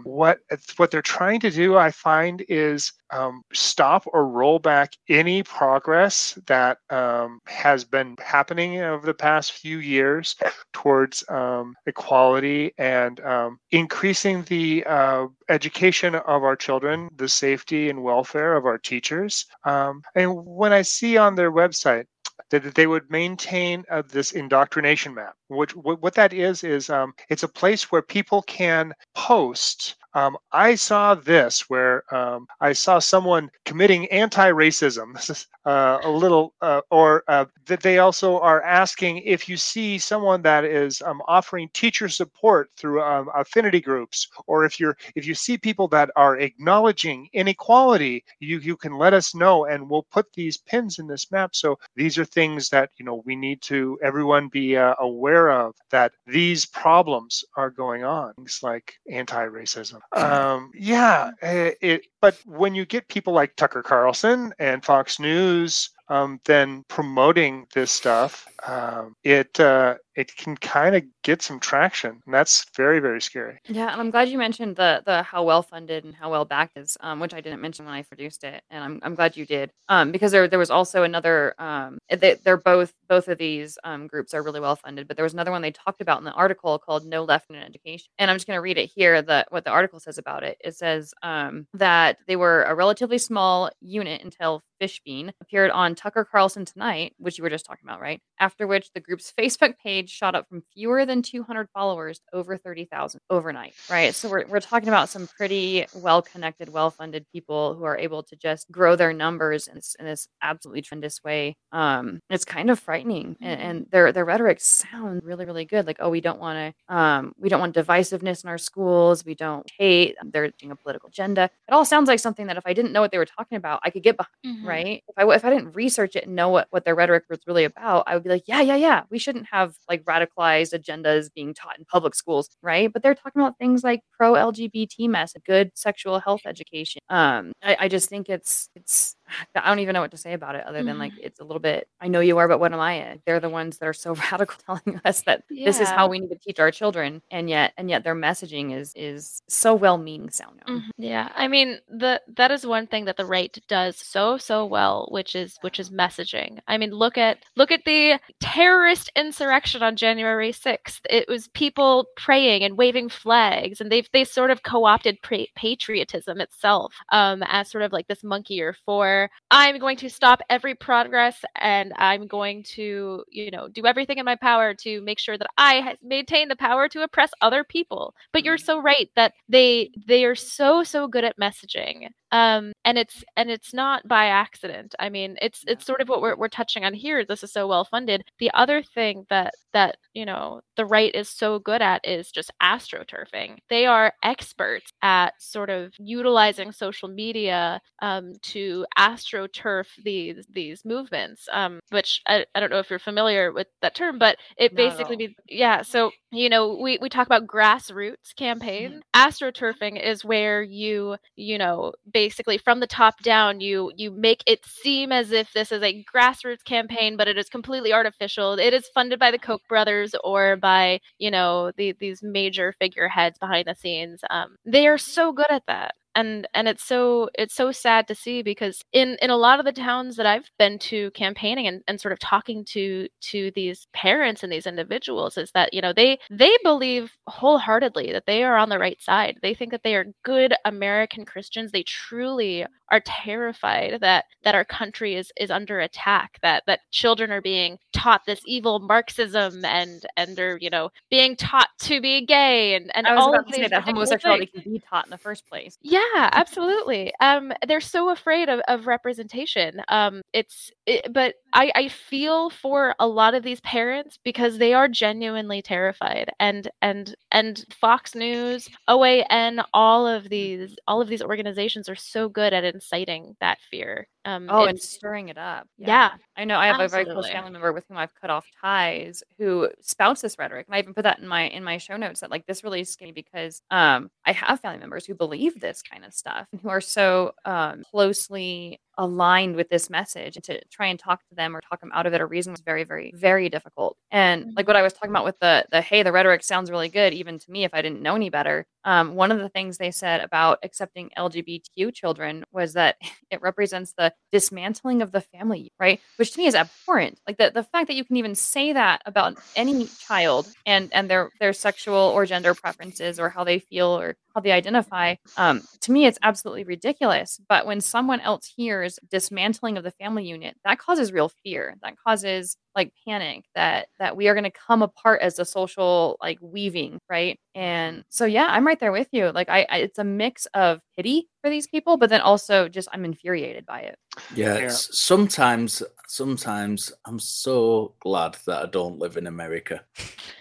What what they're trying to do, I find, is um, stop or roll back any progress that um, has been happening over the past few years towards um, equality and um, increasing the uh, education of our children, the safety and welfare of our teachers. Um, and when I see on their website, that they would maintain uh, this indoctrination map. Which what, what that is is um, it's a place where people can post. Um, I saw this where um, I saw someone committing anti-racism. Uh, a little, uh, or uh, that they also are asking if you see someone that is um, offering teacher support through um, affinity groups, or if you're if you see people that are acknowledging inequality, you you can let us know, and we'll put these pins in this map. So these are things that you know we need to everyone be uh, aware of that these problems are going on. Things like anti-racism. Um, yeah, eh, it. But when you get people like Tucker Carlson and Fox News. Um, then promoting this stuff, um, it uh, it can kind of get some traction, and that's very very scary. Yeah, and I'm glad you mentioned the the how well funded and how well backed is, um, which I didn't mention when I produced it, and I'm, I'm glad you did, um, because there there was also another, um, they, they're both both of these um, groups are really well funded, but there was another one they talked about in the article called "No Left in Education," and I'm just going to read it here. The what the article says about it. It says um, that they were a relatively small unit until Fishbein appeared on Tucker Carlson Tonight, which you were just talking about, right? After which the group's Facebook page shot up from fewer than 200 followers to over 30,000 overnight, right? So we're, we're talking about some pretty well connected, well funded people who are able to just grow their numbers in this, in this absolutely tremendous way. Um, it's kind of frightening, and, and their their rhetoric sounds really, really good. Like, oh, we don't want to, um, we don't want divisiveness in our schools. We don't hate. They're doing a political agenda. It all sounds like something that if I didn't know what they were talking about, I could get behind, Mhm. right? If I if I didn't research it and know what what their rhetoric was really about, I would be like, yeah, yeah, yeah. We shouldn't have like radicalized agendas being taught in public schools, right? But they're talking about things like pro LGBT message, good sexual health education. Um, I, I just think it's it's I don't even know what to say about it other than like it's a little bit. I know you are, but what am I? They're the ones that are so radical, telling us that this is how we need to teach our children, and yet and yet their messaging is is so well meaning sounding. Mhm. Yeah, I mean the that is one thing that the right does so so well, which is which is messaging. I mean, look at look at the terrorist insurrection on January sixth. It was people praying and waving flags, and they've they sort of co-opted pra- patriotism itself um, as sort of like this monkey or for I'm going to stop every progress and I'm going to you know do everything in my power to make sure that I maintain the power to oppress other people. But you're so right that they they are so so good at messaging. Um and it's and it's not by accident. I mean it's it's sort of what we're, we're touching on here. This is so well funded. The other thing that that you know the right is so good at is just astroturfing. They are experts at sort of utilizing social media um, to astroturf these these movements. Um, which I, I don't know if you're familiar with that term, but it Not basically all. means yeah. So you know we we talk about grassroots campaign. Astroturfing is where you you know basically from the top down you you make it seem as if this is a grassroots campaign, but it is completely artificial. It is funded by the Koch brothers or by you know the, these major figureheads behind the scenes. Um, they are so good at that and and it's so it's so sad to see because in in a lot of the towns that I've been to campaigning and, and sort of talking to to these parents and these individuals is that you know they they believe wholeheartedly that they are on the right side. They think that they are good American Christians. They truly are terrified that that our country is is under attack that that children are being taught this evil Marxism and and are you know being taught to be gay and and I was all about of to say that homosexuality things. can be taught in the first place. Yeah, absolutely. Um, they're so afraid of, of representation. Um, it's, it, but I, I feel for a lot of these parents because they are genuinely terrified, and and and Fox News, OAN, all of these, all of these organizations are so good at inciting that fear. Um, Oh, and stirring it up. Yeah, I know. I have a very close family member with whom I've cut off ties who spouts this rhetoric, and I even put that in my in my show notes that like this really scares me because um I have family members who believe this kind of stuff and who are so um closely aligned with this message and to try and talk to them or talk them out of it or reason was very very very difficult. And like what i was talking about with the the hey the rhetoric sounds really good even to me if i didn't know any better um, one of the things they said about accepting lgbtq children was that it represents the dismantling of the family right? Which to me is abhorrent. Like the, the fact that you can even say that about any child and and their their sexual or gender preferences or how they feel or how they identify um, to me it's absolutely ridiculous. But when someone else hears dismantling of the family unit that causes real fear. That causes like panic that that we are going to come apart as a social like weaving right? And so yeah i'm right there with you. Like I, I it's a mix of pity for these people but then also just i'm infuriated by it. Yeah, it's- sometimes sometimes I'm so glad that I don't live in America.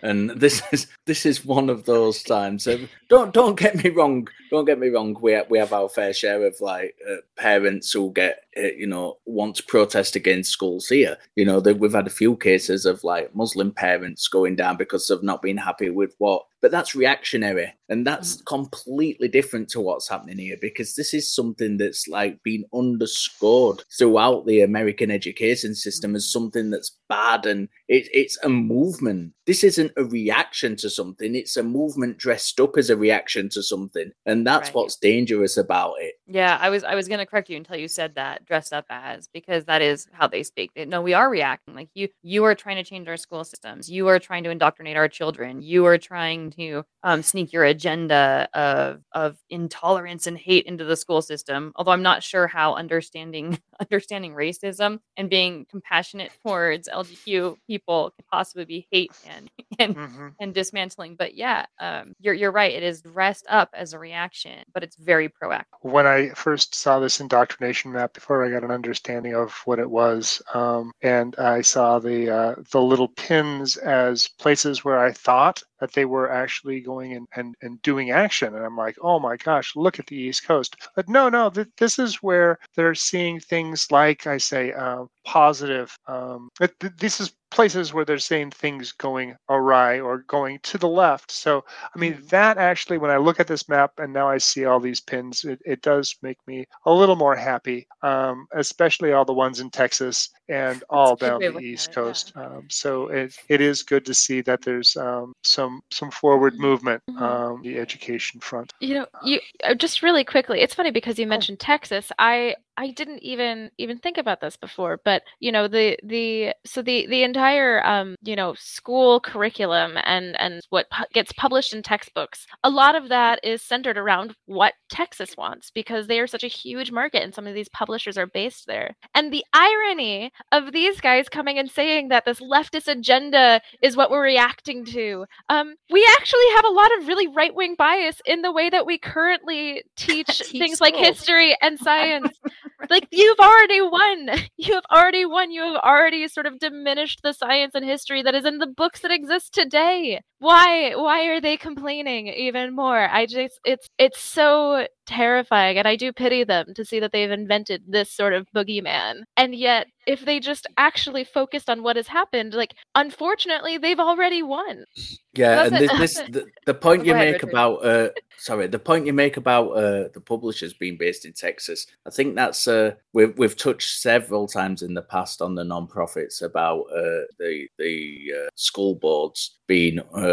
And this is this is one of those times. Don't don't get me wrong. Don't get me wrong. We have, we have our fair share of like uh, parents who get Uh, you know want to protest against schools here. You know that we've had a few cases of like Muslim parents going down because they've not been happy with what. But that's reactionary, and that's mm. completely different to what's happening here because this is something that's like been underscored throughout the American education system as mm. something that's bad, and it, it's a movement. This isn't a reaction to something; it's a movement dressed up as a reaction to something, and that's Right. what's dangerous about it. Yeah, I was I was gonna correct you until you said that dressed up as because that is how they speak. They- No, we are reacting. Like you you are trying to change our school systems. You are trying to indoctrinate our children. You are trying to um, sneak your agenda of of intolerance and hate into the school system. Although I'm not sure how understanding understanding racism and being compassionate towards LGBTQ people could possibly be hate and and and dismantling. But yeah, um, you're you're right. It is dressed up as a reaction, but it's very proactive. when I first saw this indoctrination map, before I got an understanding of what it was, um, and I saw the uh, the little pins as places where I thought that they were actually going and, and, and doing action, and I'm like, oh my gosh, look at the East Coast. But no, no, th- this is where they're seeing things like I say, um, positive. Um, th- th- this is places where they're saying things going awry or going to the left. So, I mean, that actually, when I look at this map and now I see all these pins, it, it does make me a little more happy, um, especially all the ones in Texas and all down the East it, Coast. Um, so it, it is good to see that there's um, some some forward movement um, the education front. You know, you uh, just really quickly. It's funny because you mentioned Texas. I I didn't even even think about this before, but you know the the so the the entire um you know school curriculum and and what pu- gets published in textbooks. A lot of that is centered around what Texas wants because they are such a huge market and some of these publishers are based there. And the irony of these guys coming and saying that this leftist agenda is what we're reacting to. Um, we actually have a lot of really right wing bias in the way that we currently teach, Teach things like history and science. like you've already won. You have already won. You have already sort of diminished the science and history that is in the books that exist today. Why why are they complaining even more? I just it's it's so terrifying and I do pity them to see that they've invented this sort of boogeyman. And yet if they just actually focused on what has happened, like unfortunately they've already won. Yeah, and this, this the, the point you make Richard. about uh sorry, the point you make about uh the publishers being based in Texas, I think that's uh we've we've touched several times in the past on the Non-Prophets about uh the the uh, school boards being uh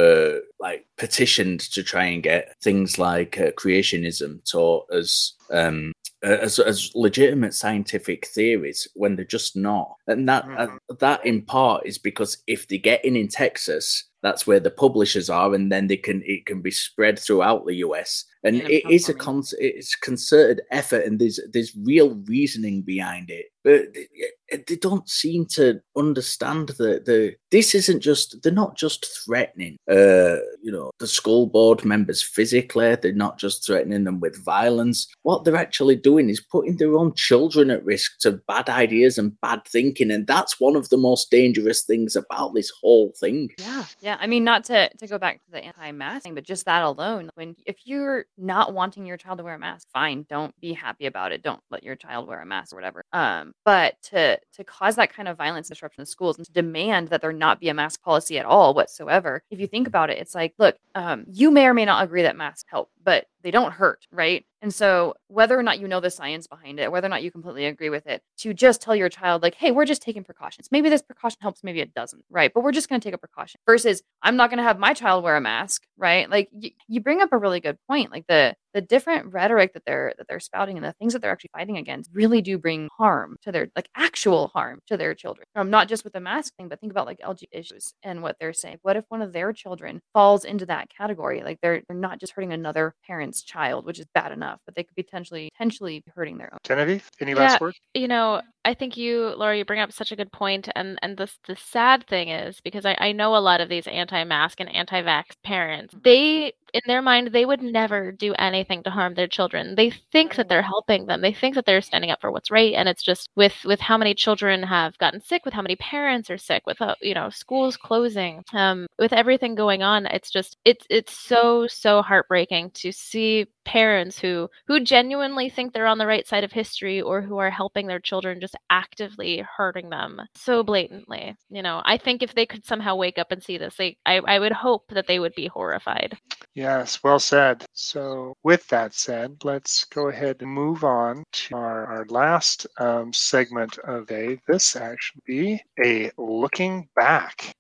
like petitioned to try and get things like uh, creationism taught as um as, as legitimate scientific theories when they're just not. And that uh, that in part is because if they get in in texas that's where the publishers are and then they can it can be spread throughout the us and Yeah, it is a con- it's concerted effort and there's there's real reasoning behind it. But they, they don't seem to understand that the this isn't just they're not just threatening uh you know the school board members physically they're not just threatening them with violence. What they're actually doing is putting their own children at risk to bad ideas and bad thinking and that's one of the most dangerous things about this whole thing. Yeah, yeah. I mean, not to to go back to the anti-mask thing, but just that alone. When if you're not wanting your child to wear a mask, fine, don't be happy about it. Don't let your child wear a mask or whatever. Um, but to to cause that kind of violence disruption in schools and to demand that there not be a mask policy at all whatsoever, if you think about it, it's like, look, um, you may or may not agree that masks help, but they don't hurt, right? And so, whether or not you know the science behind it, whether or not you completely agree with it, to just tell your child, like, hey, we're just taking precautions. Maybe this precaution helps, maybe it doesn't, right? But we're just going to take a precaution versus I'm not going to have my child wear a mask, right? Like, y- you bring up a really good point. Like, the, the different rhetoric that they're that they're spouting and the things that they're actually fighting against really do bring harm to their like actual harm to their children um, not just with the mask thing but think about like lg issues and what they're saying what if one of their children falls into that category like they're they're not just hurting another parent's child which is bad enough but they could potentially potentially be hurting their own Genevieve, any last words? You know, I think you, Laura, you bring up such a good point, and and the the sad thing is because I, I know a lot of these anti-mask and anti-vax parents. They, in their mind, they would never do anything to harm their children. They think that they're helping them. They think that they're standing up for what's right, and it's just with with how many children have gotten sick, with how many parents are sick, with uh, you know schools closing, um, with everything going on. It's just it's it's so so heartbreaking to see parents who who genuinely think they're on the right side of history or who are helping their children just actively hurting them so blatantly you know i think if they could somehow wake up and see this they i, I would hope that they would be horrified Yes, well said. So, with that said, let's go ahead and move on to our, our last um, segment of the day. This actually be a looking back.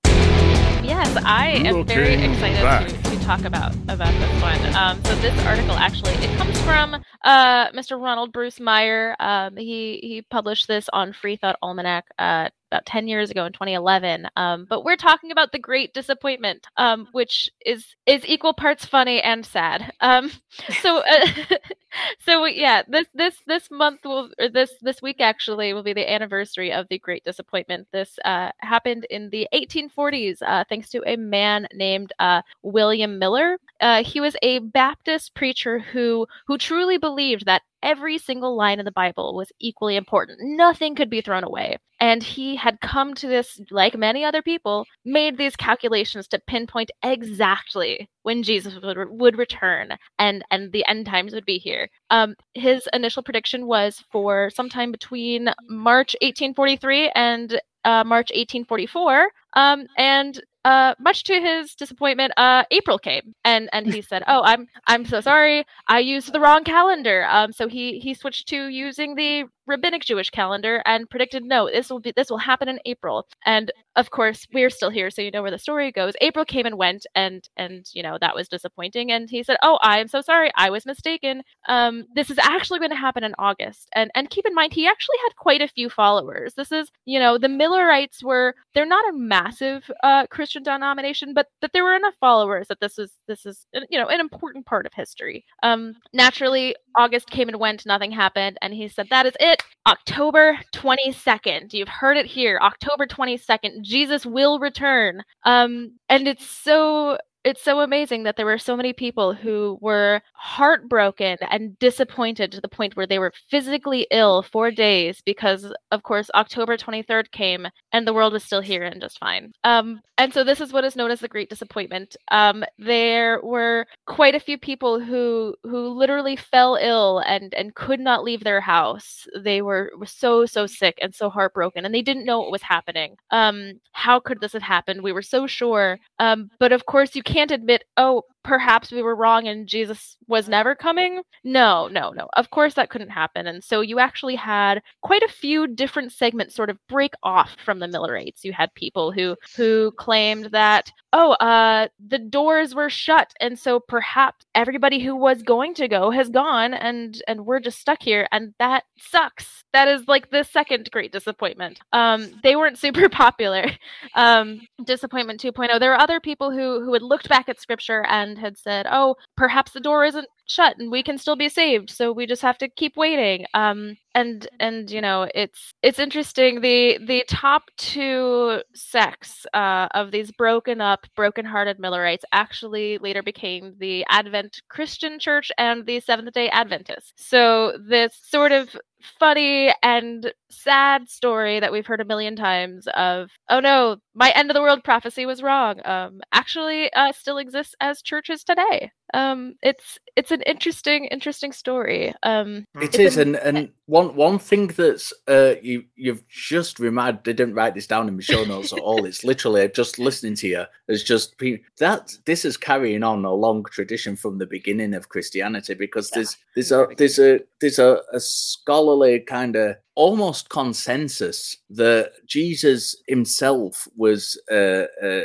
Yes, I am very excited to, to talk about about this one. Um, so this article actually it comes from uh, Mr. Ronald Bruce Meyer. Um, he he published this on Free Thought Almanac uh, about ten years ago in 2011. Um, but we're talking about the Great Disappointment, um, which is is equal parts funny and sad. Um, so uh, so yeah, this this this month will or this this week actually will be the anniversary of the Great Disappointment. This uh, happened in the 1840s, uh, thanks to a man named uh, William Miller. Uh, he was a Baptist preacher who who truly believed that every single line in the Bible was equally important. Nothing could be thrown away. And he had come to this, like many other people, made these calculations to pinpoint exactly when Jesus would, would return and, and the end times would be here. Um, his initial prediction was for sometime between March 1843 and uh, March 1844. Um, and uh, much to his disappointment, uh, April came, and and he said, "Oh, I'm I'm so sorry. I used the wrong calendar." Um, so he he switched to using the rabbinic Jewish calendar and predicted, "No, this will be this will happen in April." And of course, we're still here, so you know where the story goes. April came and went, and and you know that was disappointing. And he said, "Oh, I am so sorry. I was mistaken. Um, this is actually going to happen in August." And and keep in mind, he actually had quite a few followers. This is you know the Millerites were they're not a massive uh, Christian denomination, but that there were enough followers that this was this is you know an important part of history. Um, naturally, August came and went, nothing happened, and he said that is it. October twenty second. You've heard it here. October twenty second. Jesus will return. Um, and it's so it's so amazing that there were so many people who were heartbroken and disappointed to the point where they were physically ill for days because, of course, October 23rd came and the world was still here and just fine. Um, and so this is what is known as the Great Disappointment. Um, there were quite a few people who who literally fell ill and and could not leave their house. They were, were so so sick and so heartbroken, and they didn't know what was happening. Um, how could this have happened? We were so sure. Um, but of course, you can't admit, oh, perhaps we were wrong and Jesus was never coming. No, no, no. Of course that couldn't happen. And so you actually had quite a few different segments sort of break off from the Millerites. You had people who who claimed that, oh, uh, the doors were shut, and so perhaps everybody who was going to go has gone, and and we're just stuck here, and that sucks. That is like the second great disappointment. Um, they weren't super popular. Um, disappointment 2.0. There were other people who who had looked back at scripture and had said, oh, perhaps the door isn't shut and we can still be saved so we just have to keep waiting. Um and and you know it's it's interesting the the top two sects uh, of these broken up broken hearted millerites actually later became the advent christian church and the seventh day adventists. So this sort of funny and sad story that we've heard a million times of oh no my end of the world prophecy was wrong um actually uh, still exists as churches today. Um it's it's an interesting interesting story. Um It is, and and one one thing that's uh you you've just reminded. I didn't write this down in my show notes at all. It's literally just listening to you. It's just been that this is carrying on a long tradition from the beginning of Christianity because there's there's a there's a there's a, a scholarly kind of almost consensus that Jesus himself was a, a,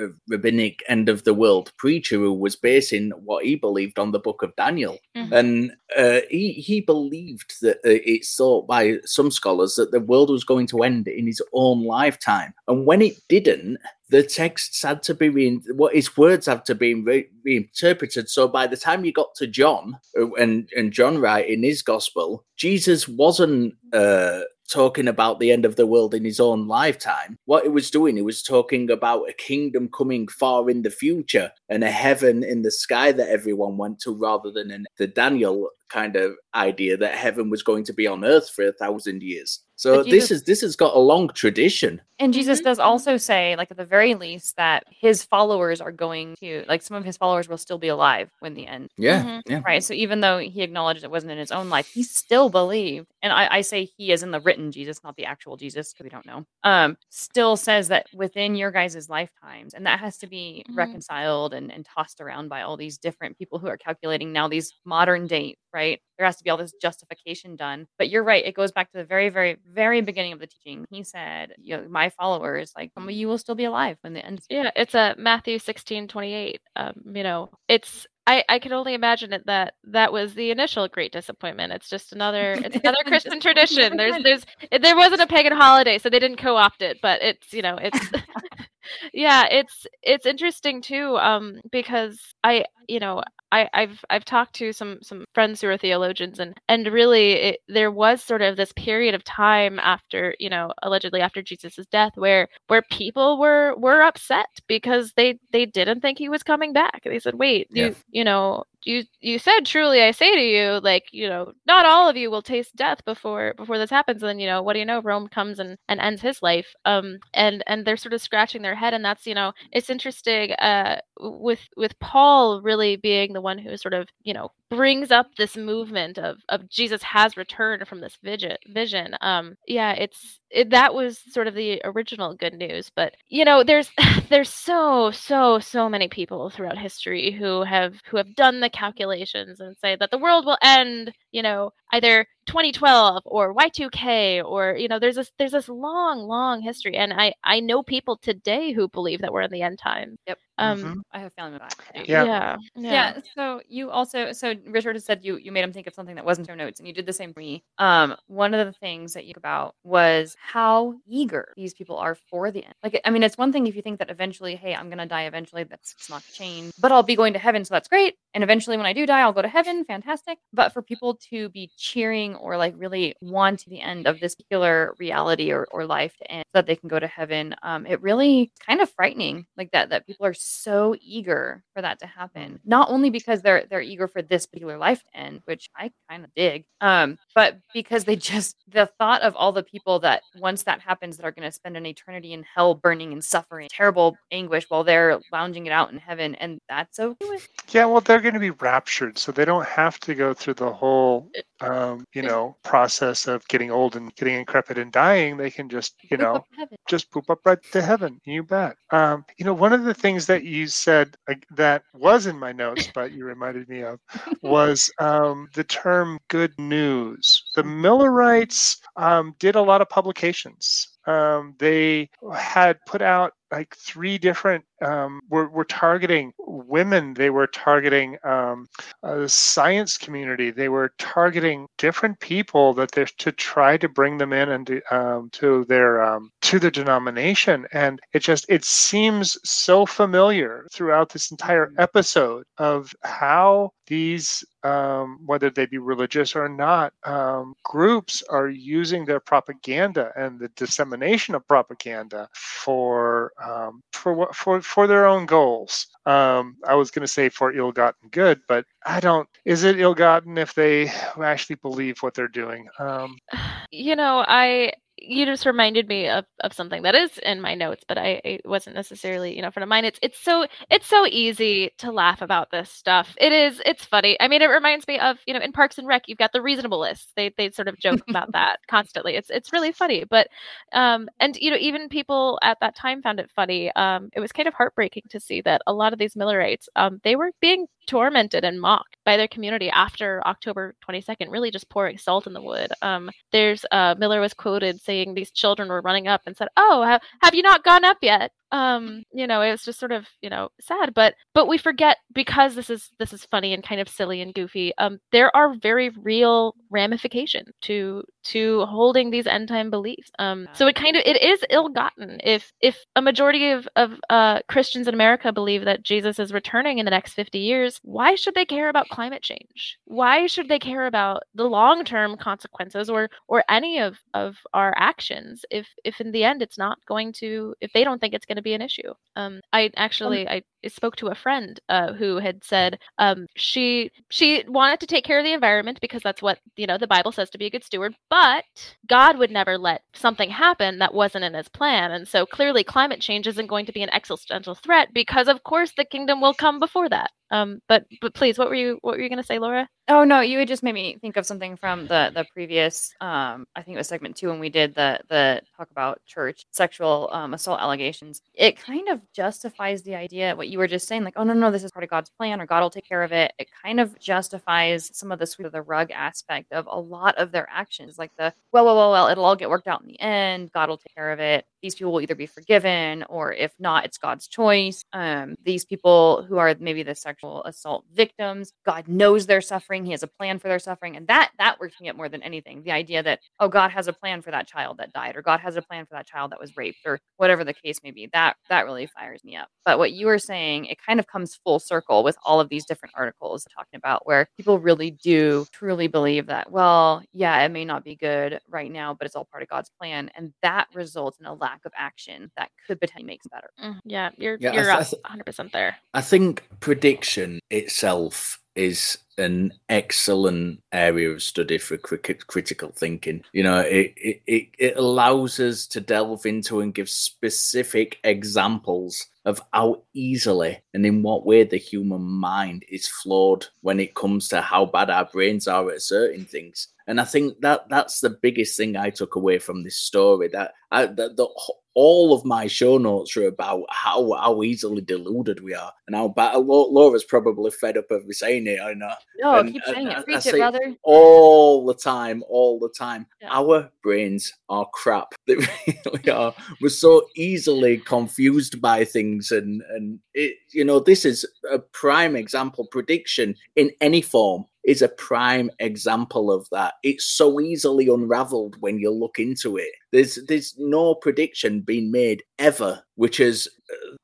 a rabbinic end of the world preacher who was basing what he believed on the book of Daniel, Mhm. and uh, he he believed that uh, it's thought by some scholars that the world was going to end in his own lifetime, and when it didn't. The texts had to be re- what his words had to be re- reinterpreted. So by the time you got to John uh, and and John write in his gospel, Jesus wasn't uh, talking about the end of the world in his own lifetime. What he was doing, he was talking about a kingdom coming far in the future and a heaven in the sky that everyone went to, rather than in the Daniel kind of idea that heaven was going to be on earth for a thousand years. So But this is this has got a long tradition. And Mm-hmm. Jesus does also say, like at the very least, that his followers are going to, like, some of his followers will still be alive when the end. Yeah, Mhm. yeah. Right. So even though he acknowledged it wasn't in his own life, he still believed, and I, I say he is in the written Jesus, not the actual Jesus, because we don't know. Um, still says that within your guys' lifetimes, and that has to be Mhm. reconciled and, and tossed around by all these different people who are calculating now these modern dates, right? There has to be all this justification done. But you're right, it goes back to the very, very, very beginning of the teaching. He said, you know, my followers, like some of you will still be alive when the end. Yeah, it's a Matthew sixteen twenty eight. Um, you know, it's I, I can only imagine it that that was the initial great disappointment. It's just another it's another Christian tradition. There's there's there wasn't a pagan holiday, so they didn't co-opt it, but it's you know it's yeah it's it's interesting too um because i you know I, I've I've talked to some some friends who are theologians and and really it, there was sort of this period of time after you know allegedly after Jesus's death where where people were were upset because they they didn't think he was coming back. They said, "Wait, you you know you you said truly I say to you like you know not all of you will taste death before before this happens." And then you know what do you know Rome comes and and ends his life. Um and and they're sort of scratching their head and that's you know it's interesting uh with with Paul really being the one who sort of you know brings up this movement of of Jesus has returned from this vision vision um yeah it's it, that was sort of the original good news but you know there's there's so so so many people throughout history who have who have done the calculations and say that the world will end you know either 2012 or Y2K or you know there's this there's this long long history and I I know people today who believe that we're in the end time Yep. um I have found that. Yeah. yeah. Yeah. Yeah. So you also, so Richard has said you you made him think of something that wasn't in your notes, and you did the same for me. Um, one of the things that you about was how eager these people are for the end. Like, I mean, it's one thing if you think that eventually, hey, I'm gonna die eventually. That's it's not change, but I'll be going to heaven, so that's great. And eventually, when I do die, I'll go to heaven. Fantastic. But for people to be cheering or like really want to the end of this particular reality or, or life to end so that they can go to heaven. Um, it really kind of frightening like that that people are so eager for that to happen. Not only because they're they're eager for this particular life to end, which I kind of dig, um, but because they just the thought of all the people that once that happens that are going to spend an eternity in hell, burning and suffering, terrible anguish while they're lounging it out in heaven, and that's okay with Yeah, well, they're going to be raptured, so they don't have to go through the whole, um, you know, process of getting old and getting decrepit and dying. They can just, you Poop know, up to heaven. just poop up right to heaven. You bet. Um, you know, one of the things that you said uh, that was in my notes, but you reminded me of, was um, the term "good news." The Millerites um, did a lot of publications. Um, they had put out like three different um, were, were targeting women. They were targeting um, uh, the science community. They were targeting different people that they're to try to bring them in and to, um, to their um, to their denomination. And it just it seems so familiar throughout this entire episode of how these um, whether they be religious or not um, groups are using their propaganda and the dissemination of propaganda for um, for what for for their own goals. Um, I was going to say for ill-gotten good, but I don't. Is it ill-gotten if they actually believe what they're doing? Um, You know, I you just reminded me of, of something that is in my notes, but I it wasn't necessarily you know front of mind. It's it's so it's so easy to laugh about this stuff. It is it's funny. I mean, it reminds me of you know in Parks and Rec, you've got the reasonabilists. They they sort of joke about that constantly. It's it's really funny. But um and you know even people at that time found it funny. Um, it was kind of heartbreaking to see that a lot of these Millerites um they were being tormented and mocked by their community after October 22nd, really just pouring salt in the wood. Um, there's uh, Miller was quoted saying these children were running up and said, "Oh, have, have you not gone up yet?" Um, you know, it was just sort of you know sad, but but we forget because this is this is funny and kind of silly and goofy. Um, there are very real ramifications to to holding these end time beliefs. Um, so it kind of it is ill gotten if if a majority of of uh, Christians in America believe that Jesus is returning in the next 50 years, why should they care about climate change? Why should they care about the long term consequences or or any of of our actions if if in the end it's not going to if they don't think it's going to be an issue? Um, I actually I spoke to a friend uh, who had said um, she she wanted to take care of the environment because that's what you know the Bible says to be a good steward, but God would never let something happen that wasn't in His plan, and so clearly climate change isn't going to be an existential threat because of course the kingdom will come before that. Um, but but please, what were you what were you going to say, Laura? Oh no, you had just made me think of something from the the previous um I think it was segment 2 when we did the the talk about church sexual um, assault allegations. It kind of justifies the idea what you were just saying like oh no no this is part of God's plan or God will take care of it. It kind of justifies some of the sweep of the rug aspect of a lot of their actions like the well well well well it'll all get worked out in the end. God will take care of it. These people will either be forgiven or if not it's God's choice. Um these people who are maybe the sexual assault victims, God knows their suffering. He has a plan for their suffering. And that that works me up more than anything. The idea that, oh, God has a plan for that child that died, or God has a plan for that child that was raped, or whatever the case may be. That that really fires me up. But what you were saying, it kind of comes full circle with all of these different articles talking about where people really do truly believe that, well, yeah, it may not be good right now, but it's all part of God's plan. And that results in a lack of action that could potentially make it better. Mm, yeah, you're Yeah, you're th- I up th- 100% there. I think prediction itself is an excellent area of study for crit- critical thinking. You know, it, it, it, it allows us to delve into and give specific examples of how easily and in what way the human mind is flawed when it comes to how bad our brains are at certain things. And I think that that's the biggest thing I took away from this story. That, I, that the, all of my show notes are about how how easily deluded we are, and how bad. Laura's probably fed up of me saying it. I know. No, And- keep saying I it. Preach it, brother. All the time, all the time. Our brains are crap. They really are. We're so easily confused by things, and and it. You know, this is a prime example. Prediction in any form is a prime example of that. It's so easily unraveled when you look into it. There's there's no prediction being made ever which has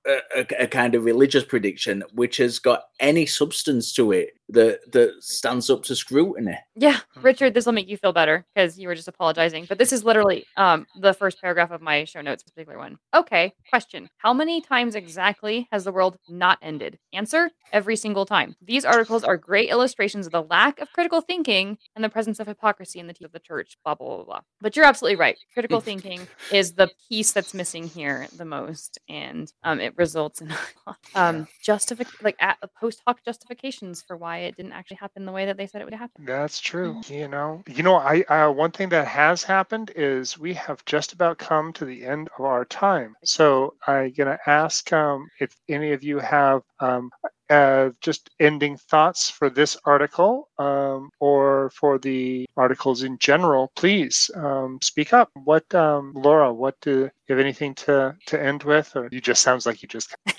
a, a, a kind of religious prediction which has got any substance to it that that stands up to scrutiny. Yeah, Richard, this will make you feel better because you were just apologizing. But this is literally um, the first paragraph of my show notes, particular one. Okay, question. How many times exactly has the world not ended? Answer every single time. These articles are great illustrations of the lack of critical thinking and the presence of hypocrisy in the teeth of the church, blah, blah, blah, blah. But you're absolutely right. Critical thinking is the piece that's missing here the most. And um, it results in um, justific- like at, post hoc justifications for why it didn't actually happen the way that they said it would happen. That's true. You know, you know, I uh, one thing that has happened is we have just about come to the end of our time. So I'm gonna ask um, if any of you have um, uh, just ending thoughts for this article um, or for the articles in general, please um, speak up. What, um, Laura? What do you have anything to to end with, or you just sounds like you just?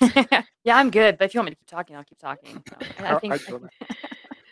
yeah, I'm good. But if you want me to keep talking, I'll keep talking. So, I, I think.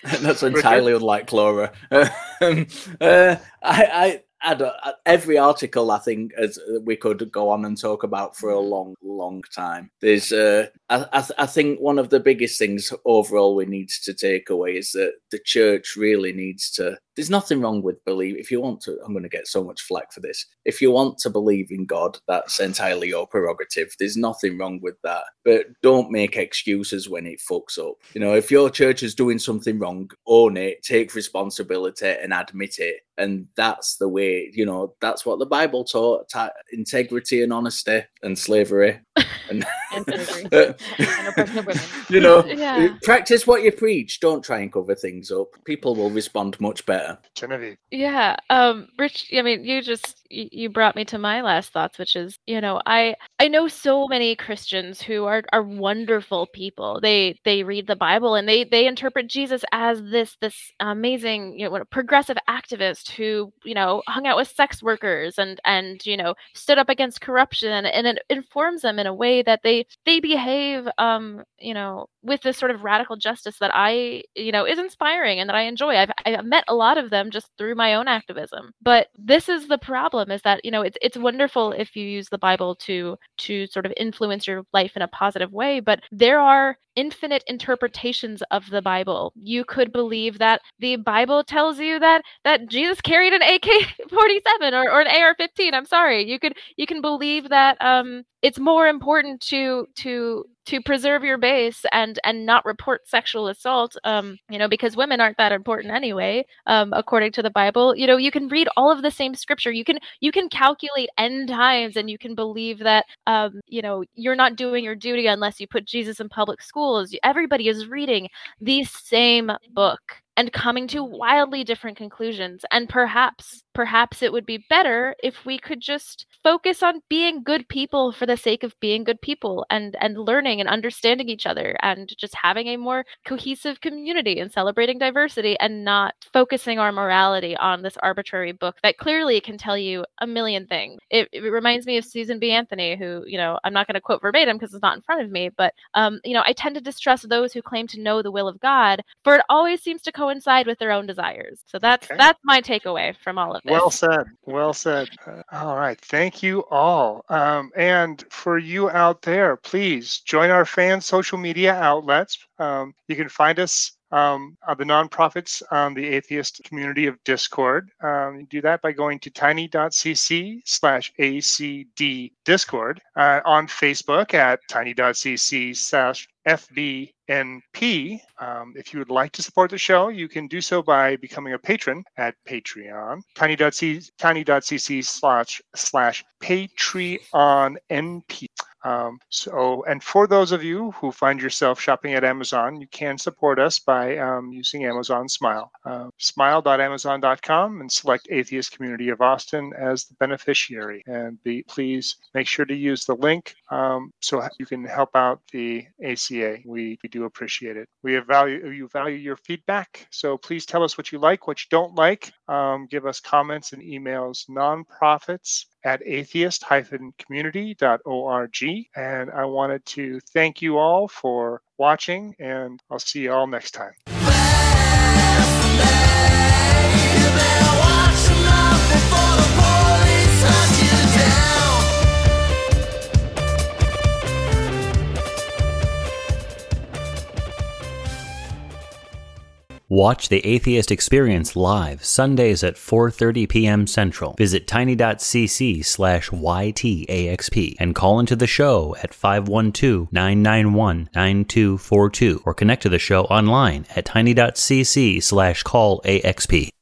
That's entirely unlike Laura. um, uh, I, I, I don't, uh, every article I think as uh, we could go on and talk about for a mm-hmm. long, long time. There's, uh, I, I, I, think one of the biggest things overall we need to take away is that the church really needs to. There's nothing wrong with believe. If you want to, I'm going to get so much flack for this. If you want to believe in God, that's entirely your prerogative. There's nothing wrong with that. But don't make excuses when it fucks up. You know, if your church is doing something wrong, own it, take responsibility, and admit it. And that's the way. You know, that's what the Bible taught: integrity and honesty and slavery. And, and slavery. and oppression of women. You know, Yeah. practice what you preach. Don't try and cover things up. People will respond much better. Genevieve. Yeah, um, Rich. I mean, you just you, you brought me to my last thoughts, which is, you know, I I know so many Christians who are are wonderful people. They they read the Bible and they they interpret Jesus as this this amazing, you know, progressive activist who you know hung out with sex workers and and you know stood up against corruption, and informs them in a way that they they behave, um, you know, with this sort of radical justice that I, you know, is inspiring and that I enjoy. I've I've met a lot of them just through my own activism. But this is the problem is that, you know, it's it's wonderful if you use the Bible to to sort of influence your life in a positive way, but there are infinite interpretations of the Bible. You could believe that the Bible tells you that that Jesus carried an AK-47 or, or an AR-15. I'm sorry. You could you can believe that um it's more important to to to preserve your base and and not report sexual assault um you know because women aren't that important anyway um according to the bible. You know you can read all of the same scripture. You can you can calculate end times and you can believe that um you know you're not doing your duty unless you put jesus in public schools. Everybody is reading the same book and coming to wildly different conclusions and perhaps perhaps it would be better if we could just focus on being good people for the sake of being good people and and learning and understanding each other and just having a more cohesive community and celebrating diversity and not focusing our morality on this arbitrary book that clearly can tell you a million things. It, it reminds me of susan b. Anthony who you know i'm not going to quote verbatim because it's not in front of me but um, you know i tend to distrust those who claim to know the will of god for it always seems to coincide with their own desires so that's that's my takeaway from all of this Well said. Well said. Uh, all right. Thank you all. Um, and for you out there, please join our fan social media outlets. Um, you can find us um, the Non-Prophets on the atheist community of Discord. Um, you do that by going to tiny.cc slash ACD Discord, uh, on Facebook at tiny.cc slash FBNP. Um, if you would like to support the show, you can do so by becoming a patron at Patreon, tiny.cc, tiny.cc slash slash Patreon NP. Um, so, and for those of you who find yourself shopping at Amazon, you can support us by um, using Amazon Smile. Uh, smile.amazon.com and select Atheist Community of Austin as the beneficiary. And please make sure to use the link um, so you can help out the We, we do appreciate it. We value you value your feedback, so please tell us what you like, what you don't like. Um, give us comments and emails. Non-Prophets at atheist-community.org. And I wanted to thank you all for watching, and I'll see you all next time. Watch The Atheist Experience live Sundays at 4:30 p.m. Central. Visit tiny.cc slash ytaxp and call into the show at 512-991-9242 or connect to the show online at tiny.cc slash call axp.